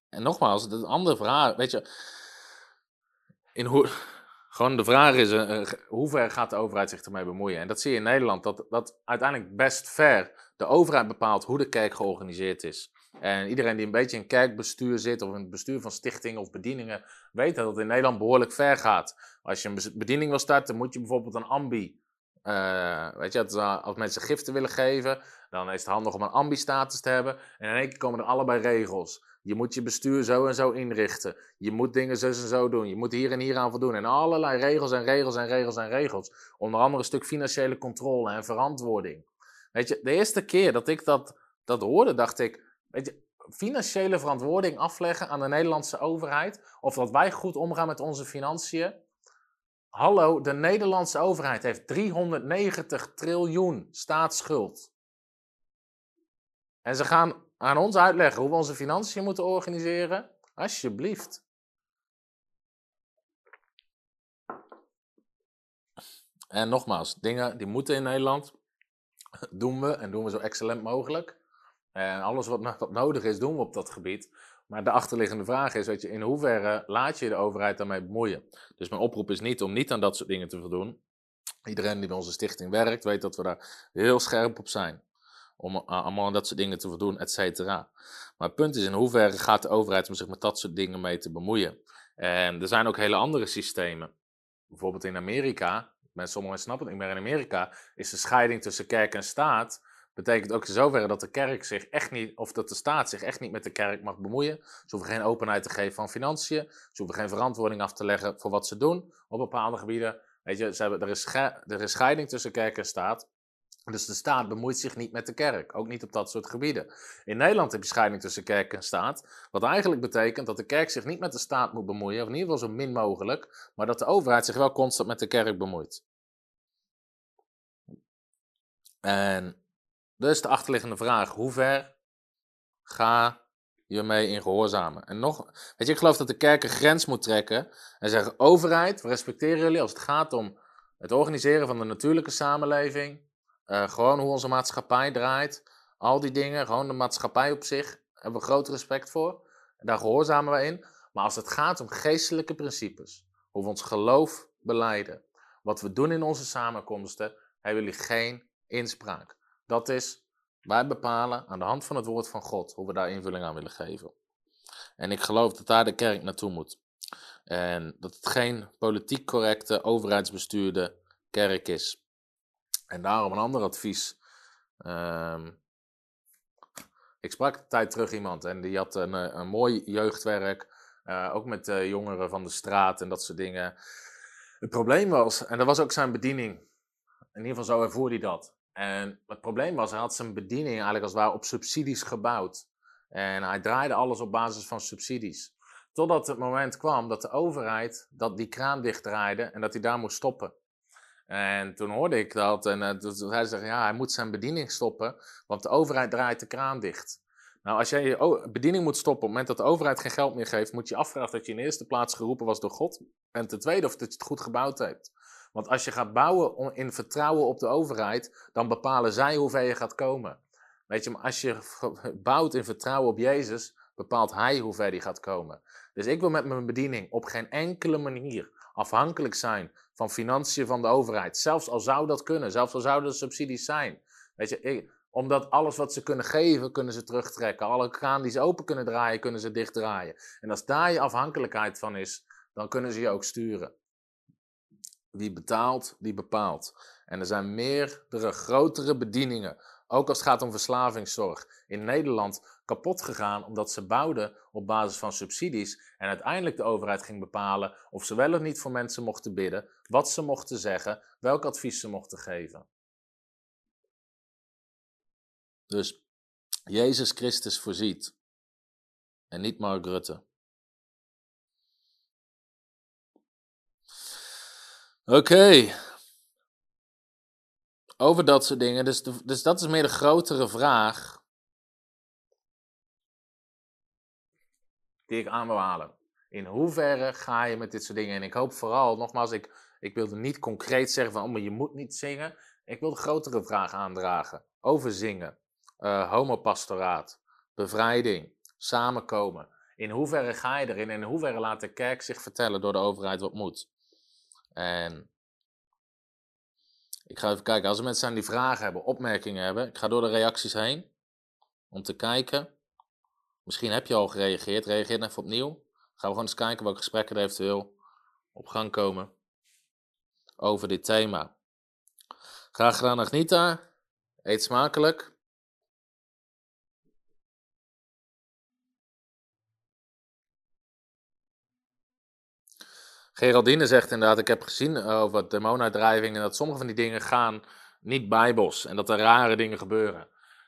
en nogmaals, de andere vraag, weet je, in hoe, gewoon de vraag is, uh, hoe ver gaat de overheid zich ermee bemoeien? En dat zie je in Nederland, dat, dat uiteindelijk best ver de overheid bepaalt hoe de kerk georganiseerd is. En iedereen die een beetje in kerkbestuur zit of in het bestuur van stichtingen of bedieningen, weet dat het in Nederland behoorlijk ver gaat. Als je een bediening wil starten, moet je bijvoorbeeld een ambi. Uh, weet je, als mensen giften willen geven, dan is het handig om een ambi-status te hebben. En in één keer komen er allebei regels. Je moet je bestuur zo en zo inrichten. Je moet dingen zo en zo doen. Je moet hier en hier aan voldoen. En allerlei regels en regels en regels en regels. Onder andere een stuk financiële controle en verantwoording. Weet je, de eerste keer dat ik dat, dat hoorde, dacht ik, weet je, financiële verantwoording afleggen aan de Nederlandse overheid, of dat wij goed omgaan met onze financiën. Hallo, de Nederlandse overheid heeft 390 triljoen staatsschuld. En ze gaan aan ons uitleggen hoe we onze financiën moeten organiseren? Alsjeblieft. En nogmaals, dingen die moeten in Nederland, doen we en doen we zo excellent mogelijk. En alles wat, wat nodig is, doen we op dat gebied. Maar de achterliggende vraag is, weet je, in hoeverre laat je de overheid daarmee bemoeien? Dus mijn oproep is niet om niet aan dat soort dingen te voldoen. Iedereen die bij onze stichting werkt, weet dat we daar heel scherp op zijn om allemaal dat soort dingen te voldoen, et cetera. Maar het punt is, in hoeverre gaat de overheid om zich met dat soort dingen mee te bemoeien? En er zijn ook hele andere systemen. Bijvoorbeeld in Amerika, mensen sommigen snappen het niet meer, in Amerika is de scheiding tussen kerk en staat, betekent ook in zoverre dat de kerk zich echt niet, of dat de staat zich echt niet met de kerk mag bemoeien. Ze hoeven geen openheid te geven van financiën, ze hoeven geen verantwoording af te leggen voor wat ze doen op bepaalde gebieden. Weet je, ze hebben, er, is er is scheiding tussen kerk en staat. Dus de staat bemoeit zich niet met de kerk, ook niet op dat soort gebieden. In Nederland heb je scheiding tussen kerk en staat, wat eigenlijk betekent dat de kerk zich niet met de staat moet bemoeien, of in ieder geval zo min mogelijk, maar dat de overheid zich wel constant met de kerk bemoeit. En dus de achterliggende vraag, hoe ver ga je mee in gehoorzamen? En nog, weet je, ik geloof dat de kerk een grens moet trekken en zeggen, overheid, we respecteren jullie als het gaat om het organiseren van de natuurlijke samenleving, uh, gewoon hoe onze maatschappij draait. Al die dingen, gewoon de maatschappij op zich, hebben we groot respect voor. Daar gehoorzamen we in. Maar als het gaat om geestelijke principes, hoe we ons geloof beleiden, wat we doen in onze samenkomsten, hebben jullie geen inspraak. Dat is, wij bepalen aan de hand van het woord van God hoe we daar invulling aan willen geven. En ik geloof dat daar de kerk naartoe moet. En dat het geen politiek correcte, overheidsbestuurde kerk is. En daarom een ander advies. Ehm, ik sprak een tijd terug iemand en die had een, eh, een mooi jeugdwerk. Uh, ook met uh, jongeren van de straat en dat soort dingen. Het probleem was, en dat was ook zijn bediening. In ieder geval zo ervoer hij dat. En het probleem was, hij had zijn bediening eigenlijk als het ware op subsidies gebouwd. En hij draaide alles op basis van subsidies. Totdat het moment kwam dat de overheid dat die kraan dichtdraaide en dat hij daar moest stoppen. En toen hoorde ik dat en uh, toen zei ze, ja, hij moet zijn bediening stoppen, want de overheid draait de kraan dicht. Nou, als jij je bediening moet stoppen op het moment dat de overheid geen geld meer geeft, moet je afvragen dat je in de eerste plaats geroepen was door God. En ten tweede of dat je het goed gebouwd hebt. Want als je gaat bouwen in vertrouwen op de overheid, dan bepalen zij hoe ver je gaat komen. Weet je, maar als je bouwt in vertrouwen op Jezus, bepaalt Hij hoe ver die gaat komen. Dus ik wil met mijn bediening op geen enkele manier afhankelijk zijn van financiën van de overheid. Zelfs al zou dat kunnen, zelfs al zouden er subsidies zijn. Weet je, omdat alles wat ze kunnen geven, kunnen ze terugtrekken. Alle kraan die ze open kunnen draaien, kunnen ze dichtdraaien. En als daar je afhankelijkheid van is, dan kunnen ze je ook sturen. Wie betaalt, die bepaalt. En er zijn meerdere grotere bedieningen, ook als het gaat om verslavingszorg, in Nederland kapot gegaan omdat ze bouwden op basis van subsidies en uiteindelijk de overheid ging bepalen of ze wel of niet voor mensen mochten bidden, wat ze mochten zeggen, welk advies ze mochten geven. Dus Jezus Christus voorziet en niet Mark Rutte. Oké. over dat soort dingen. Dus, dus dat is meer de grotere vraag. Die ik aan wil halen. In hoeverre ga je met dit soort dingen? En ik hoop vooral, nogmaals, ik, ik wilde niet concreet zeggen van, oh, je moet niet zingen. Ik wil de grotere vraag aandragen. Over zingen, eh, homopastoraat, bevrijding, samenkomen. In hoeverre ga je erin en in hoeverre laat de kerk zich vertellen door de overheid wat moet? En ik ga even kijken, als er mensen zijn die vragen hebben, opmerkingen hebben, ik ga door de reacties heen om te kijken. Misschien heb je al gereageerd, reageer even opnieuw. Gaan we gewoon eens kijken welke gesprekken er eventueel op gang komen over dit thema. Graag gedaan, Agnita. Eet smakelijk. Geraldine zegt inderdaad, ik heb gezien over demonuitdrijving en dat sommige van die dingen gaan niet bijbels en dat er rare dingen gebeuren.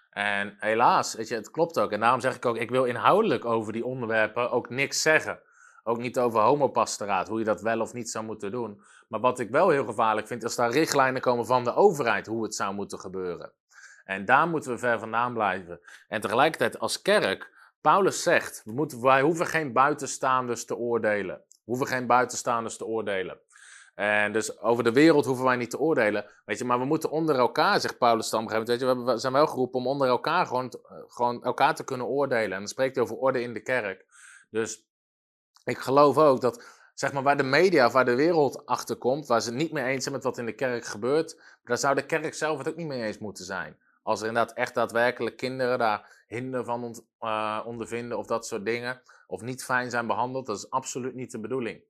En helaas, weet je, het klopt ook. En daarom zeg ik ook, ik wil inhoudelijk over die onderwerpen ook niks zeggen. Ook niet over homopastoraat, hoe je dat wel of niet zou moeten doen. Maar wat ik wel heel gevaarlijk vind, is daar richtlijnen komen van de overheid hoe het zou moeten gebeuren. En daar moeten we ver vandaan blijven. En tegelijkertijd als kerk, Paulus zegt, we moeten, wij hoeven geen buitenstaanders te oordelen. We hoeven geen buitenstaanders te oordelen. En dus over de wereld hoeven wij niet te oordelen. Weet je, maar we moeten onder elkaar, zegt Paulus dan. Weet je, we hebben- zijn wel geroepen om onder elkaar gewoon, eh, gewoon elkaar te kunnen oordelen. En dan spreekt hij over orde in de kerk. Dus ik geloof ook dat, zeg maar, waar de media of waar de wereld achter komt, waar ze het niet mee eens zijn met wat in de kerk gebeurt, daar zou de kerk zelf het ook niet mee eens moeten zijn. Als er inderdaad echt daadwerkelijk kinderen daar hinder van ont, eh, ondervinden of dat soort dingen, of niet fijn zijn behandeld, dat is absoluut niet de bedoeling.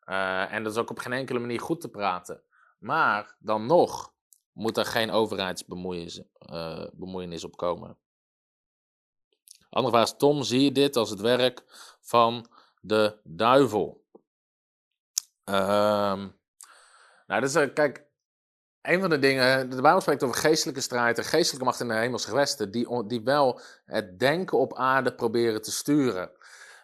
Eh, en dat is ook op geen enkele manier goed te praten. Maar dan nog moet er geen overheidsbemoeienis bemoeienis op komen. Andere vraag is, Tom, zie je dit als het werk van de duivel? Ehm, nou, is, eh, kijk, een van de dingen, de Bijbel spreekt over geestelijke strijd en geestelijke macht in de hemelse gewesten, die, die wel het denken op aarde proberen te sturen.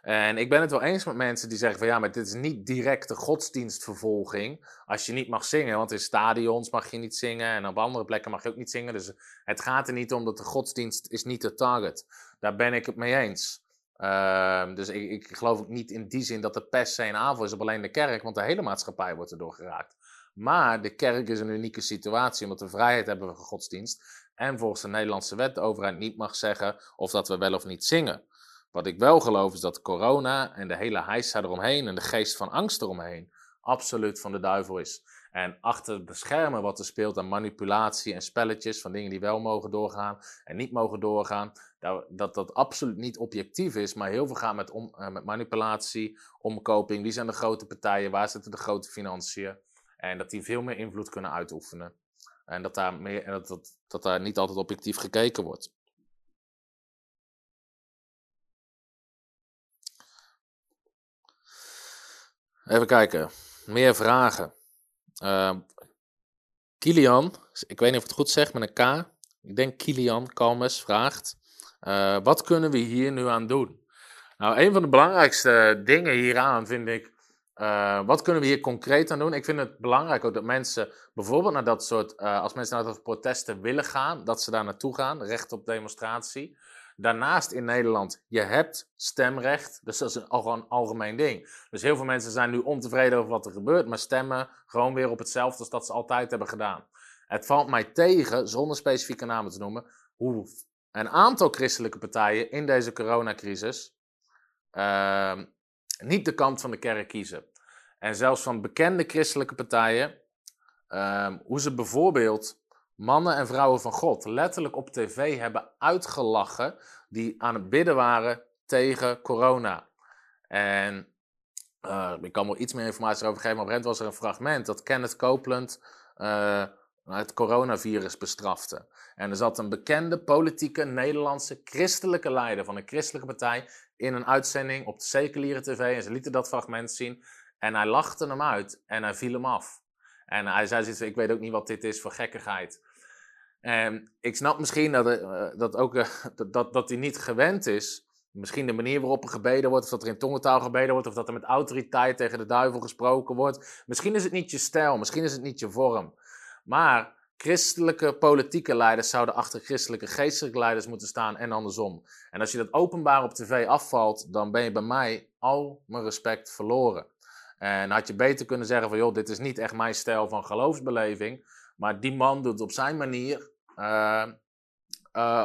En ik ben het wel eens met mensen die zeggen van ja, maar dit is niet directe godsdienstvervolging. Als je niet mag zingen, want in stadions mag je niet zingen en op andere plekken mag je ook niet zingen. Dus het gaat er niet om dat de godsdienst is niet de target. Daar ben ik het mee eens. Ehm, dus ik, ik geloof ook niet in die zin dat per se een aanval is op alleen de kerk, want de hele maatschappij wordt erdoor geraakt. Maar de kerk is een unieke situatie, omdat we vrijheid hebben van godsdienst. En volgens de Nederlandse wet de overheid niet mag zeggen of dat we wel of niet zingen. Wat ik wel geloof is dat corona en de hele heisa eromheen en de geest van angst eromheen absoluut van de duivel is. En achter de schermen wat er speelt aan manipulatie en spelletjes van dingen die wel mogen doorgaan en niet mogen doorgaan, dat dat, absoluut niet objectief is, maar heel veel gaat met, om, eh, met manipulatie, omkoping. Wie zijn de grote partijen? Waar zitten de grote financiën? En dat die veel meer invloed kunnen uitoefenen. En dat daar, meer, dat, dat, dat daar niet altijd objectief gekeken wordt. Even kijken. Meer vragen. Uh, Kilian, ik weet niet of ik het goed zeg met een K. Ik denk Kilian Kalmes vraagt: uh, Wat kunnen we hier nu aan doen? Nou, een van de belangrijkste dingen hieraan vind ik. Uh, wat kunnen we hier concreet aan doen? Ik vind het belangrijk ook dat mensen bijvoorbeeld naar dat soort, uh, als mensen naar dat soort protesten willen gaan, dat ze daar naartoe gaan, recht op demonstratie. Daarnaast in Nederland, je hebt stemrecht, dus dat is een, al een algemeen ding. Dus heel veel mensen zijn nu ontevreden over wat er gebeurt, maar stemmen gewoon weer op hetzelfde als dat ze altijd hebben gedaan. Het valt mij tegen, zonder specifieke namen te noemen, hoe een aantal christelijke partijen in deze coronacrisis uh, niet de kant van de kerk kiezen. En zelfs van bekende christelijke partijen, uh, hoe ze bijvoorbeeld mannen en vrouwen van God letterlijk op tv hebben uitgelachen die aan het bidden waren tegen corona. En uh, ik kan wel iets meer informatie erover geven, maar op was er een fragment dat Kenneth Copeland uh, het coronavirus bestrafte. En er zat een bekende politieke Nederlandse christelijke leider van een christelijke partij in een uitzending op de seculiere tv en ze lieten dat fragment zien en hij lachte hem uit en hij viel hem af. En hij zei ik weet ook niet wat dit is voor gekkigheid. En ik snap misschien dat, uh, dat, ook, uh, dat, dat hij niet gewend is. Misschien de manier waarop er gebeden wordt, of dat er in tongentaal gebeden wordt, of dat er met autoriteit tegen de duivel gesproken wordt. Misschien is het niet je stijl, misschien is het niet je vorm. Maar Christelijke politieke leiders zouden achter christelijke geestelijke leiders moeten staan en andersom. En als je dat openbaar op tv afvalt, dan ben je bij mij al mijn respect verloren. En had je beter kunnen zeggen van, joh, dit is niet echt mijn stijl van geloofsbeleving. Maar die man doet op zijn manier,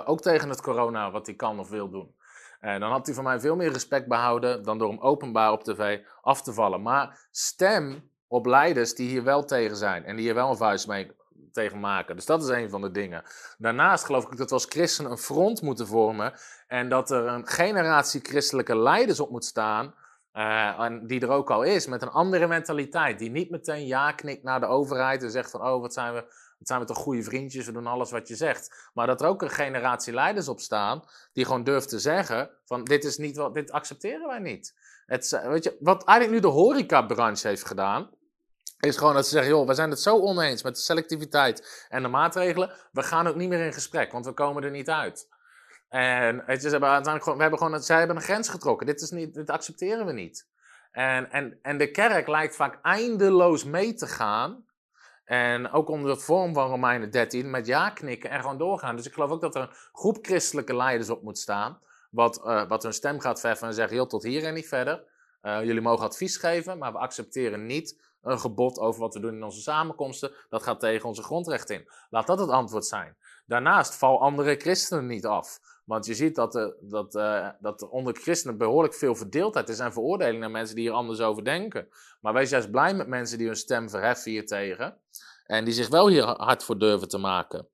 ook tegen het corona, wat hij kan of wil doen. En dan had hij van mij veel meer respect behouden dan door hem openbaar op tv af te vallen. Maar stem op leiders die hier wel tegen zijn en die hier wel een vuist mee tegen maken. Dus dat is een van de dingen. Daarnaast geloof ik dat we als christenen een front moeten vormen en dat er een generatie christelijke leiders op moet staan. Uh, en die er ook al is, met een andere mentaliteit. Die niet meteen ja knikt naar de overheid en zegt van, oh, wat zijn we, wat zijn we toch goede vriendjes, we doen alles wat je zegt. Maar dat er ook een generatie leiders op staan, die gewoon durft te zeggen van, dit is niet wat, dit accepteren wij niet. Het, weet je, wat eigenlijk nu de horecabranche heeft gedaan, is gewoon dat ze zeggen, joh, we zijn het zo oneens met de selectiviteit en de maatregelen, we gaan ook niet meer in gesprek, want we komen er niet uit. En weet je, ze hebben we hebben gewoon, zij hebben een grens getrokken. Dit, is niet, dit accepteren we niet. En, en, en de kerk lijkt vaak eindeloos mee te gaan. En ook onder de vorm van Romeinen 13, met ja knikken en gewoon doorgaan. Dus ik geloof ook dat er een groep christelijke leiders op moet staan. Wat, uh, wat hun stem gaat verven en zeggen, tot hier en niet verder. Uh, jullie mogen advies geven, maar we accepteren niet een gebod over wat we doen in onze samenkomsten. Dat gaat tegen onze grondrechten in. Laat dat het antwoord zijn. Daarnaast val andere christenen niet af. Want je ziet dat, er, dat, dat er onder christenen behoorlijk veel verdeeldheid is en veroordeling naar mensen die hier anders over denken. Maar wees juist blij met mensen die hun stem verheffen hier tegen en die zich wel hier hard voor durven te maken.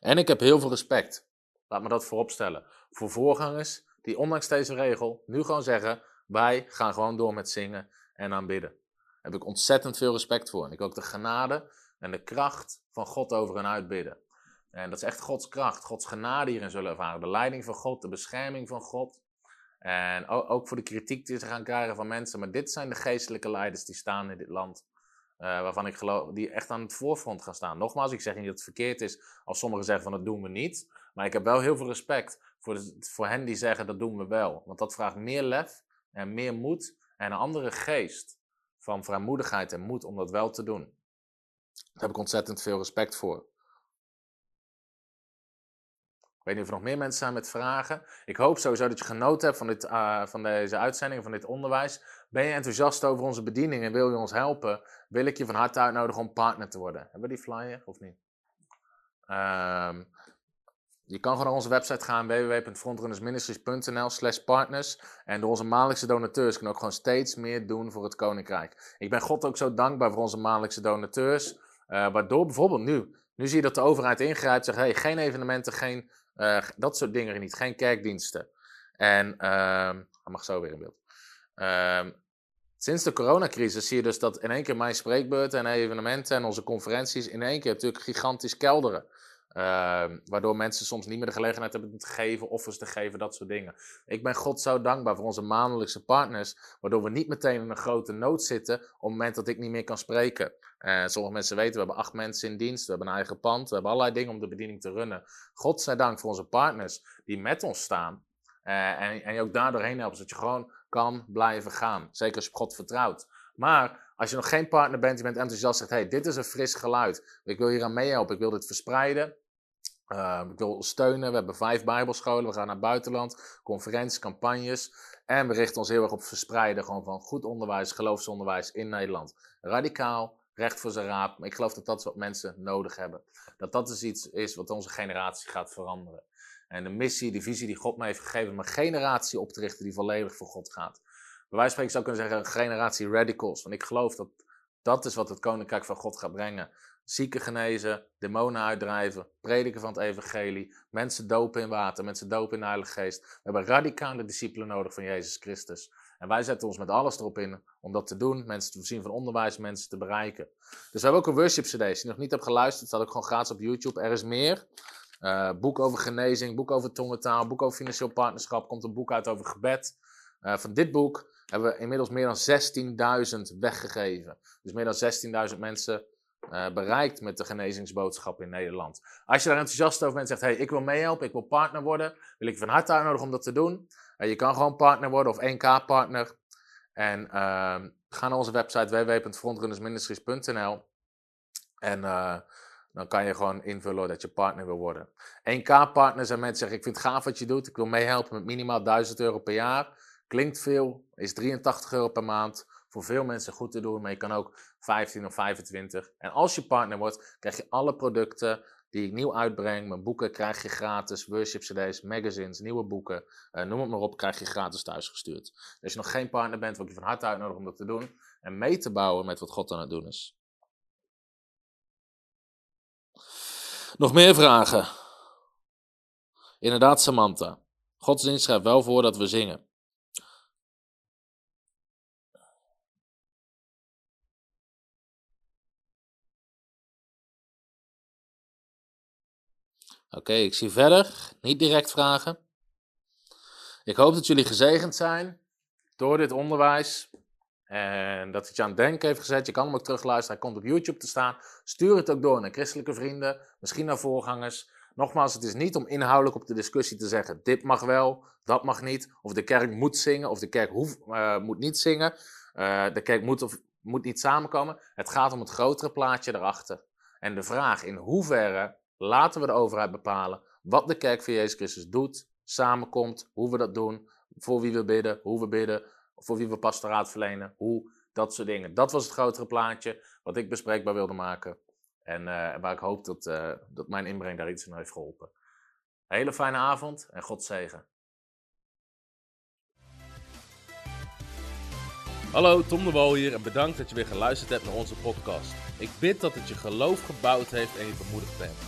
En ik heb heel veel respect, laat me dat vooropstellen, voor voorgangers die ondanks deze regel nu gewoon zeggen: wij gaan gewoon door met zingen en aanbidden. Daar heb ik ontzettend veel respect voor. En ik ook de genade en de kracht van God over hen uitbidden. En dat is echt Gods kracht, Gods genade hierin zullen ervaren. De leiding van God, de bescherming van God. En ook voor de kritiek die ze gaan krijgen van mensen. Maar dit zijn de geestelijke leiders die staan in dit land. Uh, waarvan ik geloof, die echt aan het voorfront gaan staan. Nogmaals, ik zeg niet dat het verkeerd is als sommigen zeggen van dat doen we niet. Maar ik heb wel heel veel respect voor, voor hen die zeggen dat doen we wel. Want dat vraagt meer lef en meer moed en een andere geest van vrijmoedigheid en moed om dat wel te doen. Daar heb ik ontzettend veel respect voor. Weet niet of er nog meer mensen zijn met vragen. Ik hoop sowieso dat je genoten hebt van, dit, uh, van deze uitzending, van dit onderwijs. Ben je enthousiast over onze bediening en wil je ons helpen? Wil ik je van harte uitnodigen om partner te worden. Hebben we die flyer of niet? Um, je kan gewoon naar onze website gaan, www.frontrunnersministries.nl slash partners. En door onze maandelijkse donateurs kunnen ook gewoon steeds meer doen voor het Koninkrijk. Ik ben God ook zo dankbaar voor onze maandelijkse donateurs. Uh, waardoor bijvoorbeeld nu, nu zie je dat de overheid ingrijpt. Zegt, hey, geen evenementen, geen, uh, dat soort dingen niet. Geen kerkdiensten. En, uh, mag zo weer in beeld. Ehm, sinds de coronacrisis zie je dus dat in één keer mijn spreekbeurten en evenementen en onze conferenties in één keer natuurlijk gigantisch kelderen. Uh, waardoor mensen soms niet meer de gelegenheid hebben te geven, offers te geven, dat soort dingen. Ik ben God zo dankbaar voor onze maandelijkse partners, waardoor we niet meteen in een grote nood zitten op het moment dat ik niet meer kan spreken. Uh, sommige mensen weten, we hebben acht mensen in dienst, we hebben een eigen pand, we hebben allerlei dingen om de bediening te runnen. God zij dank voor onze partners die met ons staan uh, en, en je ook daar doorheen helpen, zodat je gewoon kan blijven gaan. Zeker als je op God vertrouwt. Maar als je nog geen partner bent, je bent enthousiast, zegt: hey, dit is een fris geluid. Ik wil hier aan meehelpen, ik wil dit verspreiden. Uh, ik wil steunen. We hebben vijf Bijbelscholen. We gaan naar buitenland, conferenties, campagnes. En we richten ons heel erg op verspreiden gewoon van goed onderwijs, geloofsonderwijs in Nederland. Radicaal, recht voor zijn raap. Maar ik geloof dat dat is wat mensen nodig hebben. Dat dat dus iets is wat onze generatie gaat veranderen. En de missie, de visie die God mij heeft gegeven om een generatie op te richten die volledig voor God gaat. Bij wijze van spreken zou kunnen zeggen een generatie radicals. Want ik geloof dat dat is wat het koninkrijk van God gaat brengen. Zieken genezen, demonen uitdrijven, prediken van het evangelie, mensen dopen in water, mensen dopen in de Heilige Geest. We hebben radicale discipelen nodig van Jezus Christus. En wij zetten ons met alles erop in om dat te doen, mensen te voorzien van onderwijs, mensen te bereiken. Dus we hebben ook een worship CD. Als je nog niet hebt geluisterd, staat ook gewoon gratis op YouTube. Er is meer. Uh, boek over genezing, boek over tongentaal, boek over financieel partnerschap. Komt een boek uit over gebed. Uh, van dit boek hebben we inmiddels meer dan 16.000 weggegeven. Dus meer dan 16.000 mensen uh, bereikt met de genezingsboodschap in Nederland. Als je daar enthousiast over bent en zegt, hey, ik wil meehelpen, ik wil partner worden, wil ik je van harte uitnodigen om dat te doen. Je kan gewoon partner worden of 1K-partner. En ehm, ga naar onze website www.frontrunnersministries.nl en dan kan je gewoon invullen dat je partner wil worden. 1K-partner zijn mensen zeggen, ik vind het gaaf wat je doet. Ik wil meehelpen met minimaal 1000 euro per jaar. Klinkt veel, is 83 euro per maand. Voor veel mensen goed te doen, maar je kan ook 15 of 25. En als je partner wordt, krijg je alle producten die ik nieuw uitbreng. Mijn boeken krijg je gratis, worship cd's, magazines, nieuwe boeken. Uh, noem het maar op, krijg je gratis thuisgestuurd. Dus als je nog geen partner bent, wil ik je van harte uitnodigen om dat te doen. En mee te bouwen met wat God aan het doen is. Nog meer vragen? Inderdaad, Samantha. Godsdienst schrijft wel voor dat we zingen. Oké, ik zie verder. Niet direct vragen. Ik hoop dat jullie gezegend zijn door dit onderwijs. En dat het je aan het denken heeft gezet. Je kan hem ook terugluisteren. Hij komt op YouTube te staan. Stuur het ook door naar christelijke vrienden. Misschien naar voorgangers. Nogmaals, het is niet om inhoudelijk op de discussie te zeggen: dit mag wel, dat mag niet. Of de kerk moet zingen, of de kerk hoeft, uh, moet niet zingen. Uh, de kerk moet of moet niet samenkomen. Het gaat om het grotere plaatje erachter. En de vraag in hoeverre laten we de overheid bepalen wat de kerk van Jezus Christus doet, samenkomt, hoe we dat doen, voor wie we bidden, hoe we bidden, voor wie we pastoraat verlenen, hoe, dat soort dingen. Dat was het grotere plaatje wat ik bespreekbaar wilde maken. En uh, waar ik hoop dat, uh, dat mijn inbreng daar iets in heeft geholpen. Hele fijne avond en God zegen. Hallo, Tom de Wol hier en bedankt dat je weer geluisterd hebt naar onze podcast. Ik bid dat het je geloof gebouwd heeft en je bemoedigd bent.